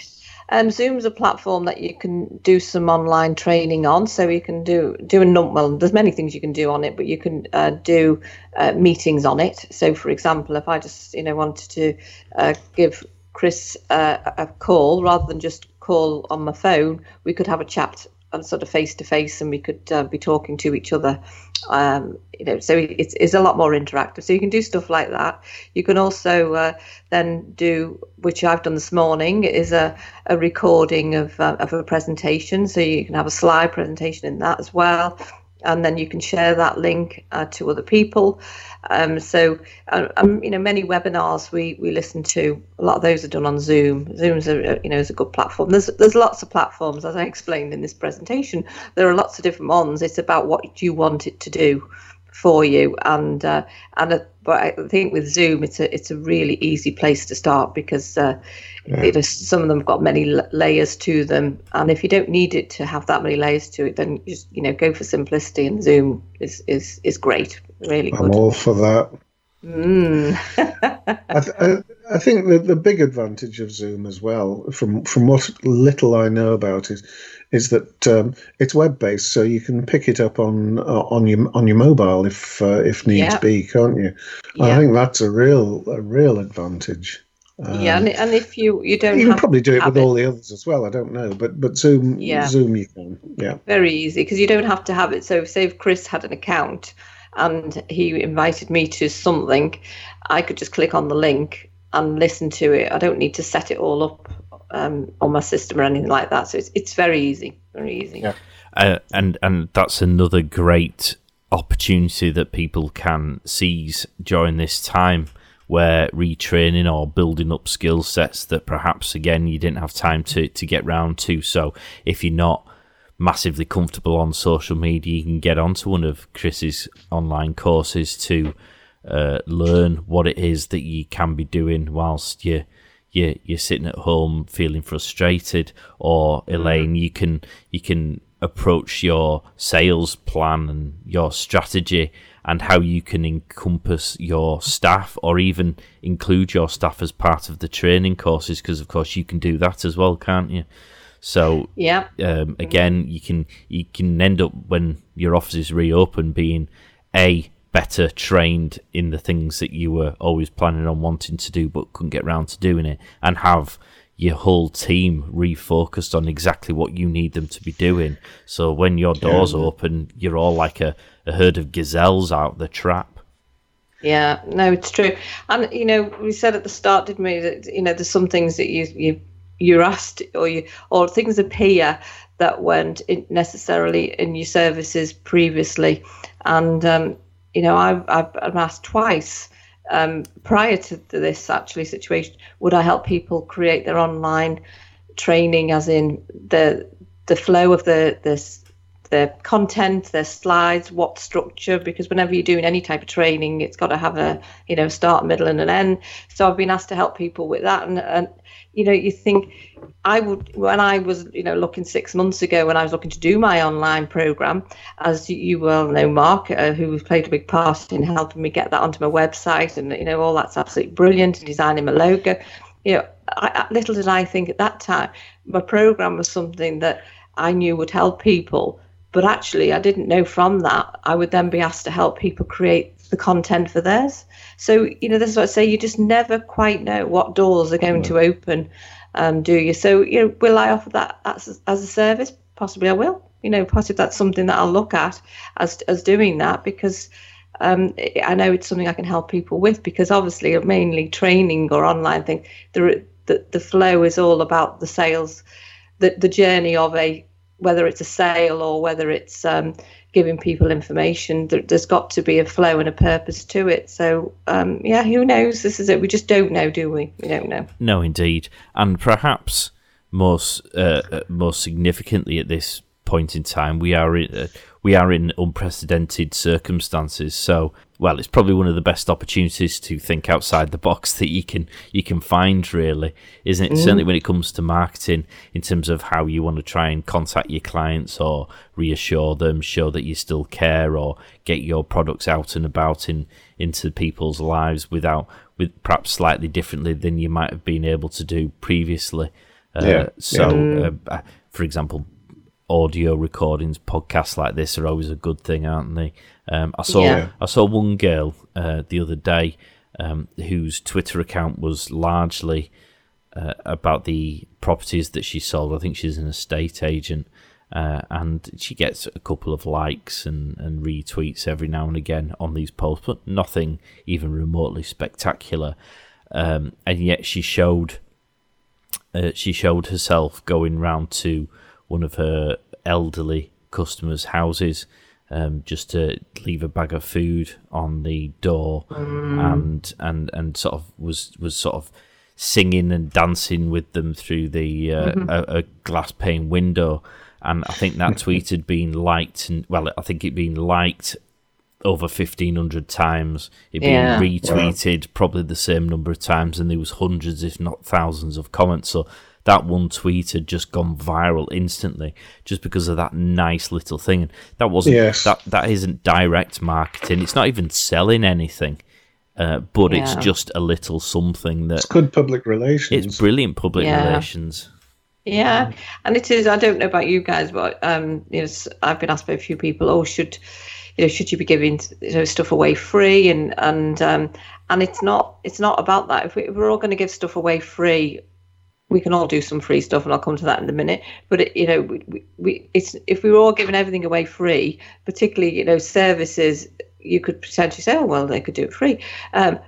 Um, Zoom's a platform that you can do some online training on. So you can do do a num- well. There's many things you can do on it, but you can uh, do uh, meetings on it. So, for example, if I just you know wanted to uh, give Chris uh, a call rather than just call on my phone, we could have a chat and sort of face to face, and we could uh, be talking to each other. Um, you know, so it's, it's a lot more interactive. So you can do stuff like that. You can also uh, then do, which I've done this morning, is a, a recording of uh, of a presentation. So you can have a slide presentation in that as well, and then you can share that link uh, to other people. Um, so, uh, um, you know, many webinars we, we listen to, a lot of those are done on Zoom. Zoom's a you know is a good platform. There's there's lots of platforms, as I explained in this presentation. There are lots of different ones. It's about what you want it to do for you, and uh, and uh, but I think with Zoom, it's a it's a really easy place to start because uh, it is, some of them have got many layers to them, and if you don't need it to have that many layers to it, then just you know go for simplicity, and Zoom is is is great, really I'm good. all for that. Mm. I, th- I, think the, the big advantage of Zoom as well, from from what little I know about it, is that um, it's web based, so you can pick it up on uh, on your on your mobile if uh, if needs Yeah. be, can't you? Yeah. I think that's a real a real advantage. Um, yeah, and, and if you you don't you can probably do it with all the others as well. I don't know, but but Zoom Yeah. Zoom you can. Yeah, very easy because you don't have to have it. So, say if Chris had an account and he invited me to something, I could just click on the link and listen to it. I don't need to set it all up um, on my system or anything like that. So it's it's very easy, very easy. Yeah. uh, and and that's another great opportunity that people can seize during this time where retraining or building up skill sets that perhaps again you didn't have time to to get round to so if you're not massively comfortable on social media you can get onto one of chris's online courses to uh, learn what it is that you can be doing whilst you you you're sitting at home feeling frustrated or Elaine you can you can approach your sales plan and your strategy and how you can encompass your staff or even include your staff as part of the training courses because of course you can do that as well can't you? So Yeah, um, again, you can you can end up when your office is reopened being a better trained in the things that you were always planning on wanting to do but couldn't get round to doing it, and have your whole team refocused on exactly what you need them to be doing. So when your doors open, you're all like a, a herd of gazelles out the trap. yeah, no, it's true. And you know, we said at the start, didn't we, that you know, there's some things that you you you're asked or you or things appear that weren't necessarily in your services previously. And, um, you know, I've, I've, I've asked twice um, prior to this actually situation, would I help people create their online training, as in the the flow of the the the content, their slides, what structure, because whenever you're doing any type of training, it's got to have a you know start, middle, and an end. So I've been asked to help people with that, and, and you know you think I would when I was you know looking six months ago when I was looking to do my online program, as you well know, Mark, uh, who played a big part in helping me get that onto my website, and you know all that's absolutely brilliant, designing my logo. You know, I, little did I think at that time my program was something that I knew would help people but actually, I didn't know from that I would then be asked to help people create the content for theirs. So, you know, this is what I say you just never quite know what doors are going to open, um, do you? So, you know, will I offer that as, as a service? Possibly I will. You know, possibly that's something that I'll look at as, as doing that because. Um, I know it's something I can help people with because obviously mainly training or online thing, the, the, the flow is all about the sales, the, the journey of a whether it's a sale or whether it's um, giving people information, there, has got to be a flow and a purpose to it. So, um, yeah, who knows? This is it. We just don't know, do we? We don't know. No, indeed. And perhaps most, uh, uh most significantly at this point in time, we are uh, we are in unprecedented circumstances. So, well, it's probably one of the best opportunities to think outside the box that you can you can find, really, isn't it? Mm. Certainly when it comes to marketing, in terms of how you want to try and contact your clients or reassure them, show that you still care, or get your products out and about in into people's lives without with perhaps slightly differently than you might have been able to do previously. Uh, yeah. So, yeah. Uh, for example, audio recordings, podcasts like this are always a good thing, aren't they? Um, I saw yeah. I saw one girl uh, the other day um, whose Twitter account was largely uh, about the properties that she sold. I think she's an estate agent, uh, and she gets a couple of likes and, and retweets every now and again on these posts, but nothing even remotely spectacular. Um, and yet she showed uh, she showed herself going round to one of her elderly customers' houses um, just to leave a bag of food on the door mm. and and and sort of was was sort of singing and dancing with them through the uh, mm-hmm. a, a, glass pane window and I think that tweet had been liked and well I think it been liked over 1500 times it yeah. been retweeted wow. probably the same number of times and there was hundreds if not thousands of comments so that one tweet had just gone viral instantly just because of that nice little thing. And that wasn't yes. that that isn't direct marketing. It's not even selling anything. Uh, but yeah. it's just a little something that it's good public relations. It's brilliant public yeah. relations. Yeah, and it is. I don't know about you guys, but um, you know, I've been asked by a few people, "Oh, should you know, should you be giving you know stuff away free?" And and um, and it's not. It's not about that. If, we, if we're all going to give stuff away free, we can all do some free stuff, and I'll come to that in a minute. But it, you know, we, we it's if we were all giving everything away free, particularly you know services, you could potentially say, oh well, they could do it free. Um,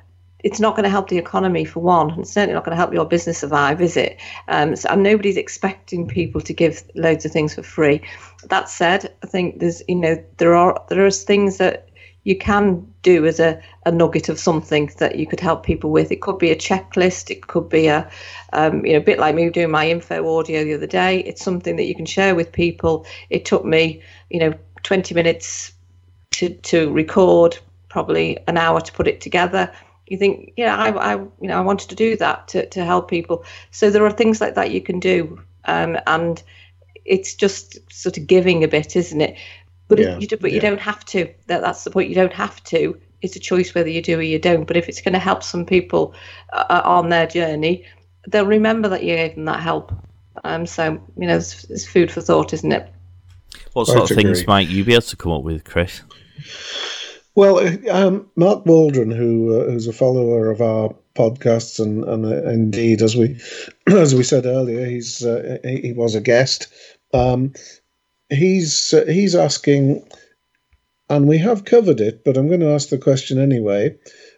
it's not going to help the economy for one, and certainly not going to help your business survive, is it? Um, so, and nobody's expecting people to give loads of things for free. That said, I think there's you know there are there are things that you can do as a, a nugget of something that you could help people with. It could be a checklist. It could be a, um, you know, a bit like me doing my info audio the other day. It's something that you can share with people. It took me, you know, 20 minutes to, to record, probably an hour to put it together. You think, yeah, I, I, you know, I wanted to do that to, to help people. So there are things like that you can do. Um, and it's just sort of giving a bit, isn't it? But yeah, you do, but yeah. you don't have to. That that's the point. You don't have to. It's a choice whether you do or you don't. But if it's going to help some people uh, uh, on their journey, they'll remember that you gave them that help. Um, so you know, it's, it's food for thought, isn't it? What sort of things might you be able to come up with, Chris? Well, uh, um, Mark Waldron, who uh, who's a follower of our podcasts, and, and uh, indeed, as we as we said earlier, he's uh, he, he, was a guest. Um, he's uh, he's asking, and we have covered it, but I'm going to ask the question anyway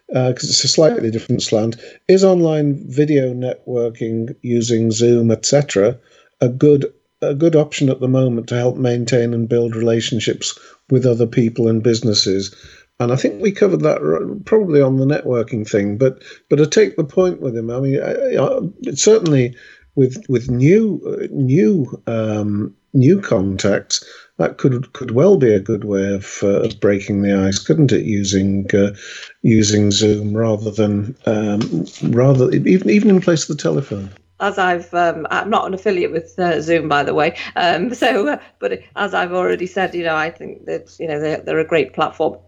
because uh, it's a slightly different slant. Is online video networking using Zoom, etc., a good a good option at the moment to help maintain and build relationships with other people and businesses. And I think we covered that probably on the networking thing, but but I take the point with him. I mean, I, I, certainly with with new uh, new um, new contacts, that could could well be a good way of, uh, breaking the ice, couldn't it? Using uh, using Zoom rather than um, rather even even in place of the telephone as I've, um, I'm not an affiliate with uh, Zoom, by the way. Um, so, uh, but as I've already said, you know, I think that you know they're, they're a great platform,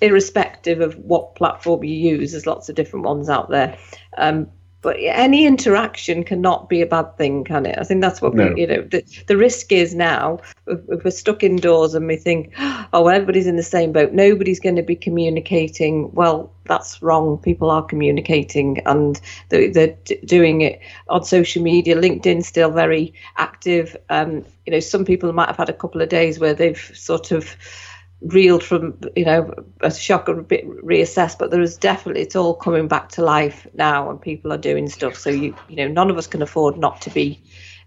irrespective of what platform you use. There's lots of different ones out there. But any interaction cannot be a bad thing, can it? I think that's what no. we, you know, the, the risk is now if we're stuck indoors and we think, oh, well, everybody's in the same boat, nobody's going to be communicating. Well, that's wrong. People are communicating and they're, they're doing it on social media. LinkedIn's still very active. Um, you know, some people might have had a couple of days where they've sort of reeled from you know a shock and a bit reassessed but there is definitely it's all coming back to life now and people are doing stuff. So you you know none of us can afford not to be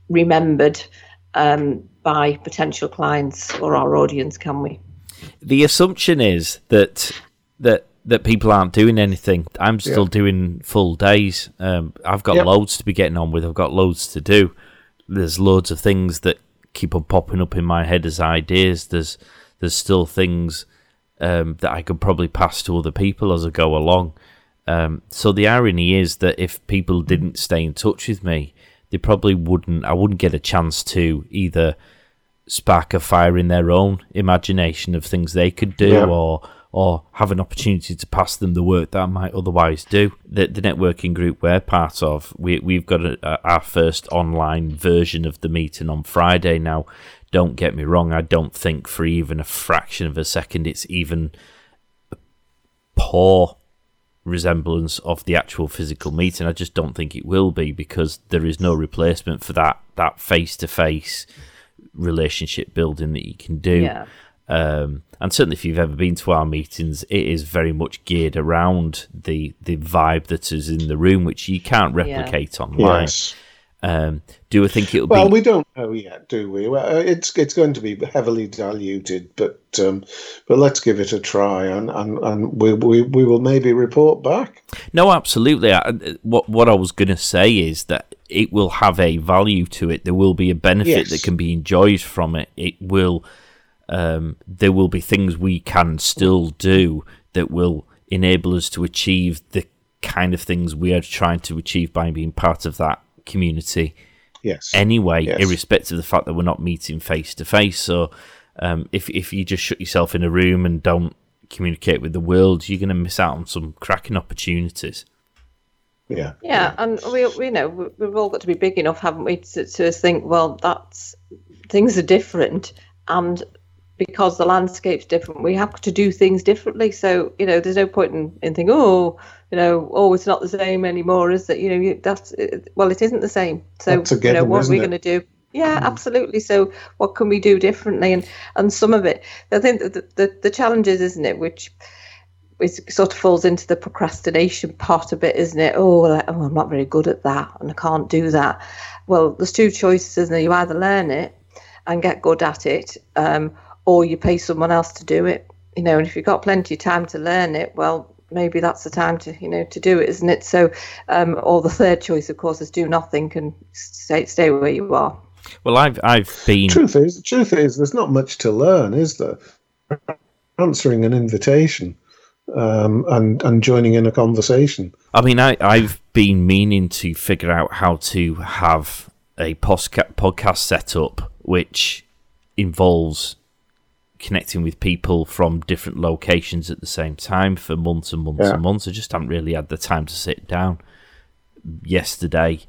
remembered um, by potential clients or our audience can we? The assumption is that that that people aren't doing anything. I'm still yeah. doing full days. Um, i've got yep. loads to be getting on with. I've got loads to do. There's loads of things that keep on popping up in my head as ideas. There's there's still things um, that I could probably pass to other people as I go along. Um, so the irony is that if people didn't stay in touch with me, they probably wouldn't. I wouldn't get a chance to either spark a fire in their own imagination of things they could do, yeah. or or have an opportunity to pass them the work that I might otherwise do. The, the networking group we're part of, we we've got a, a, our first online version of the meeting on Friday now. Don't get me wrong, I don't think for even a fraction of a second it's even a poor resemblance of the actual physical meeting. I just don't think it will be because there is no replacement for that that face to face relationship building that you can do. Yeah. Um, and certainly, if you've ever been to our meetings, it is very much geared around the the vibe that is in the room, which you can't replicate yeah. online. Yes. Um, do we think it'll well, be? Well, we don't know yet, do we? Well, uh, it's it's going to be heavily diluted, but um, but let's give it a try, and and, and we, we we will maybe report back. No, absolutely. I, what what I was going to say is that it will have a value to it. There will be a benefit yes. that can be enjoyed from it. It will. Um, there will be things we can still do that will enable us to achieve the kind of things we are trying to achieve by being part of that community. Yes. Anyway, yes. irrespective of the fact that we're not meeting face to face. So, um, if if you just shut yourself in a room and don't communicate with the world, you're going to miss out on some cracking opportunities. Yeah. Yeah, and we, we know we've all got to be big enough, haven't we, to, to think, well, that's things are different, and because the landscape's different, we have to do things differently. So, you know, there's no point in, in thinking, oh, you know, oh, it's not the same anymore, is that, you know, that's, well, it isn't the same. So, given, you know, what are we going to do? Yeah, mm. absolutely. So, what can we do differently? And and some of it, I think the, the, the challenges, is, isn't it, which it sort of falls into the procrastination part of it, isn't it? Oh, like, oh, I'm not very good at that, and I can't do that. Well, there's two choices, isn't there? You either learn it and get good at it, um, or you pay someone else to do it. You know, and if you've got plenty of time to learn it, well, maybe that's the time to you know to do it, isn't it? So, um, or the third choice, of course, is do nothing and stay stay where you are. Well, I've I've been. Truth is, truth is, there's not much to learn, is there? Answering an invitation. Um, and and joining in a conversation. I mean, I I've been meaning to figure out how to have a podcast set up which involves connecting with people from different locations at the same time for months and months yeah. and months. I just haven't really had the time to sit down. Yesterday,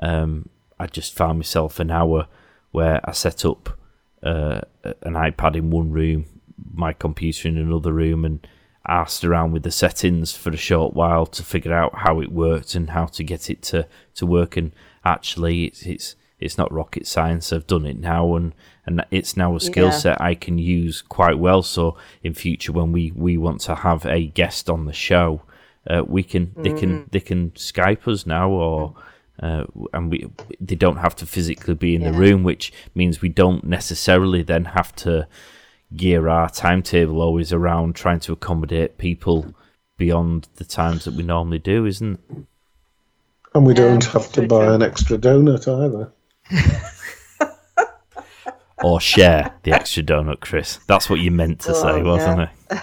um, I just found myself an hour where I set up uh, an iPad in one room, my computer in another room, and asked around with the settings for a short while to figure out how it worked and how to get it to, to work. And actually, it's it's it's not rocket science. I've done it now, and and it's now a skill yeah. set I can use quite well. So in future, when we, we want to have a guest on the show, uh, we can they can mm. they can Skype us now or Uh, and we they don't have to physically be in yeah. the room, which means we don't necessarily then have to gear our timetable always around trying to accommodate people beyond the times that we normally do, isn't? And we don't have to buy an extra donut either. or share the extra donut, Chris. That's what you meant to say, wasn't yeah. it?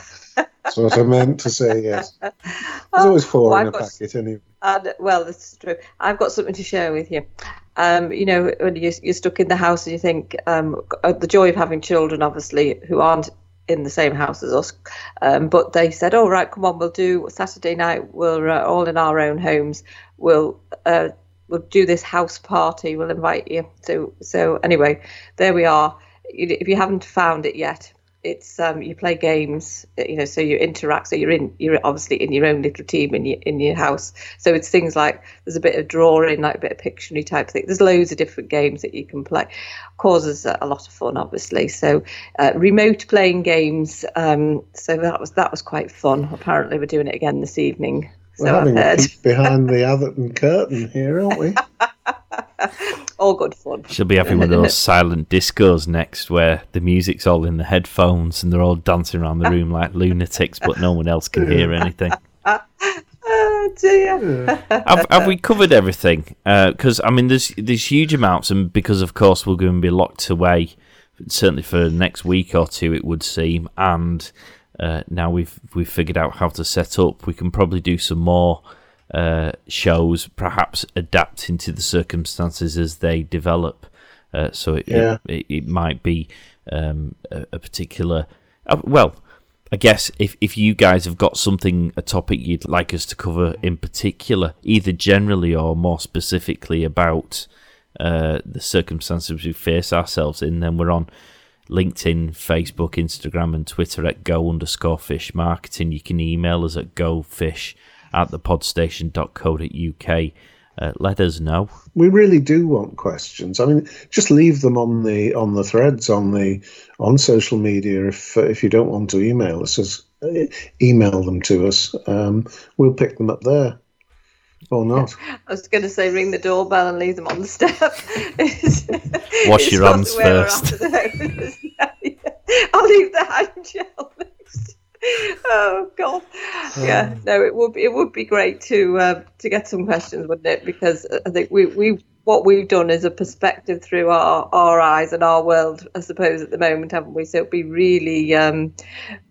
That's what I meant to say, yes. There's always four well, in a packet anyway. And, well, that's true. I've got something to share with you. Um, you know, when you're, you're, stuck in the house and you think um, uh, the joy of having children, obviously, who aren't in the same house as us. Um, but they said, "Oh right, come on, we'll do Saturday night. We're uh, all in our own homes. We'll uh, we'll do this house party. We'll invite you." So so anyway, there we are. If you haven't found it yet, it's um, you play games, you know, so you interact. So you're in, you're obviously in your own little team in your in your house. So it's things like there's a bit of drawing, like a bit of Pictionary type thing. There's loads of different games that you can play. Causes a lot of fun, obviously. So uh, remote playing games. Um, so that was that was quite fun. Apparently, we're doing it again this evening. We're so having a peek behind the Atherton curtain here, aren't we? all good fun. She'll be having one of those silent discos next where the music's all in the headphones and they're all dancing around the room like lunatics, but no one else can hear anything. oh dear. have, have we covered everything? Because uh, I mean, there's there's huge amounts, and because of course we're going to be locked away, certainly for the next week or two, it would seem. And uh, now we've we've figured out how to set up, we can probably do some more uh, shows, perhaps adapting to the circumstances as they develop. Uh, so it, yeah. it, it, might be um, a, a, particular. Uh, well, I guess if, if you guys have got something, a topic you'd like us to cover in particular, either generally or more specifically about uh, the circumstances we face ourselves in, then we're on LinkedIn, Facebook, Instagram, and Twitter at go underscore fish marketing. You can email us at gofish at thepodstation.co.uk. Uh, let us know. We really do want questions. I mean, just leave them on the on the threads on the on social media. If if you don't want to email us, just uh, email them to us. Um, we'll pick them up there or not. I was going to say ring the doorbell and leave them on the step. Wash your hands first. I'll leave the hand gel oh god yeah um, no it would be, it would be great to uh, to get some questions wouldn't it because i think we we what we've done is a perspective through our our eyes and our world i suppose at the moment haven't we so it'd be really um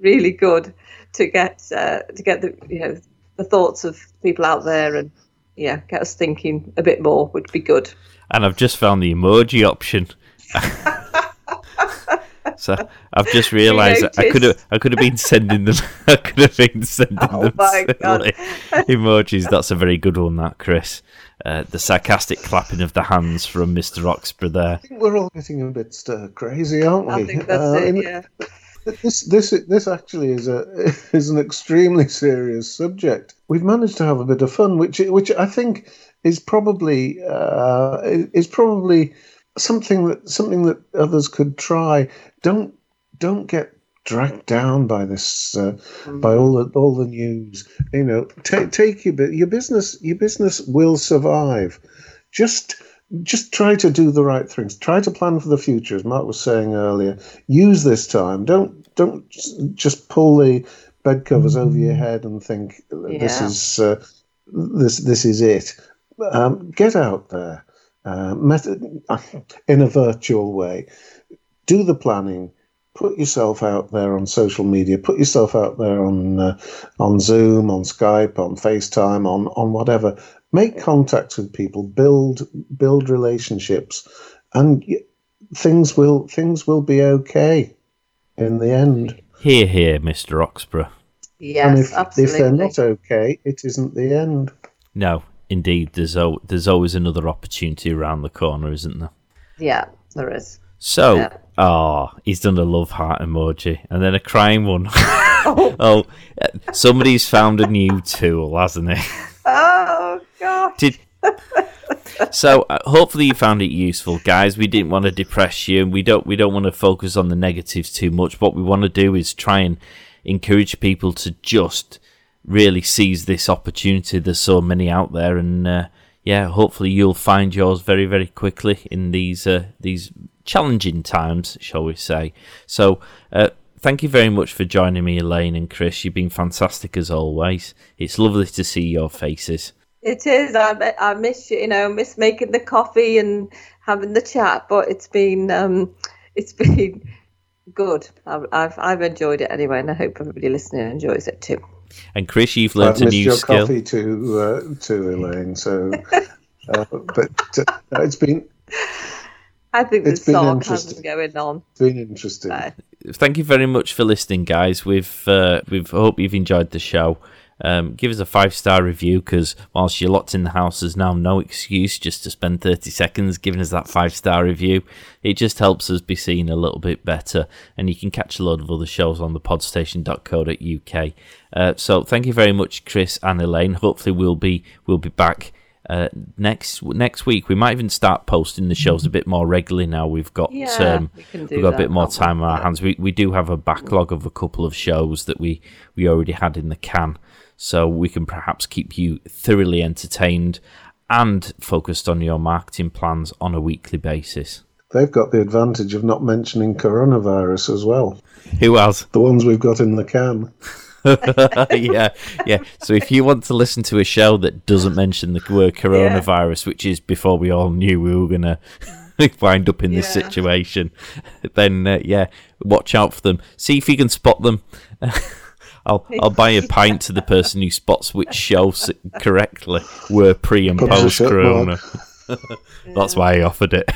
really good to get uh, to get the you know the thoughts of people out there and yeah get us thinking a bit more would be good and i've just found the emoji option So I've just realised I could have I could have been sending them I could have been sending oh them emojis. That's a very good one, that Chris. Uh, the sarcastic clapping of the hands from Mr. Roxburgh there. we're all getting a bit stir crazy, aren't we? I think that's uh, it, yeah. This this this actually is a is an extremely serious subject. We've managed to have a bit of fun, which which I think is probably uh, is probably something that something that others could try. Don't don't get dragged down by this uh, mm. by all the all the news. You know, take take your your business your business will survive. Just just try to do the right things. Try to plan for the future, as Mark was saying earlier. Use this time. Don't don't just pull the bed covers over your head and think yeah. this is uh, this this is it. Um, get out there uh, method, in a virtual way. Do the planning. Put yourself out there on social media. Put yourself out there on uh, on Zoom, on Skype, on FaceTime, on on whatever. Make contacts with people. Build build relationships, and things will things will be okay in the end. Here, here, Mister Roxburgh. Yes, and if, absolutely. if they're not okay, it isn't the end. No, indeed, there's o- there's always another opportunity around the corner, isn't there? Yeah, there is. So, yeah. oh, he's done a love heart emoji and then a crying one. oh. oh, somebody's found a new tool, hasn't he? Oh God! Did so uh, hopefully you found it useful guys we didn't want to depress you and we don't we don't want to focus on the negatives too much what we want to do is try and encourage people to just really seize this opportunity. There's so many out there, and uh, yeah, hopefully you'll find yours very, very quickly in these uh, these challenging times, shall we say. So, uh, thank you very much for joining me, Elaine and Chris. You've been fantastic as always. It's lovely to see your faces. It is. I, I miss you, you know, miss making the coffee and having the chat, but it's been um, it's been good. I've, I've, I've enjoyed it anyway, and I hope everybody listening enjoys it too. And Chris, you've learned I've a missed new your skill. coffee to uh, to Elaine. So, uh, but uh, it's been I think It's there's been sarcasm interesting. going on. been interesting. So. Thank you very much for listening, guys. We've uh, we've hope you've enjoyed the show. Um, give us a five star review because whilst you're locked in the house, there's now no excuse just to spend 30 seconds giving us that five star review. It just helps us be seen a little bit better. And you can catch a load of other shows on the podstation.co.uk. Uh, so thank you very much, Chris and Elaine. Hopefully we'll be we'll be back. Uh, next next week we might even start posting the shows a bit more regularly now we've got Yeah, um, we we've got a bit more time on our hands. We, we do have a backlog of a couple of shows that we we already had in the can. So we can perhaps keep you thoroughly entertained and focused on your marketing plans on a weekly basis. They've got the advantage of not mentioning coronavirus as well. who else The ones we've got in the can. yeah yeah so if you want to listen to a show that doesn't mention the word coronavirus which is before we all knew we were gonna wind up in this Yeah. situation then uh, yeah watch out for them see if you can spot them I'll I'll buy a pint to the person who spots which shows correctly were pre and Pubs post shut, corona. That's why I offered it.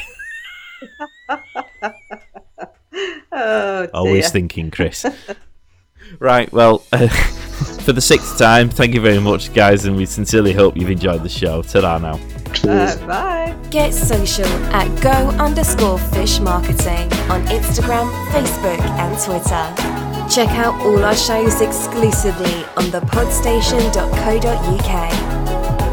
Oh, Always thinking, Chris. Right, well, for the sixth time, thank you very much, guys, and we sincerely hope you've enjoyed the show. Ta-da now. Cheers. Uh, bye. Get social at go underscore fish marketing on Instagram, Facebook, and Twitter. Check out all our shows exclusively on thepodstation.co.uk.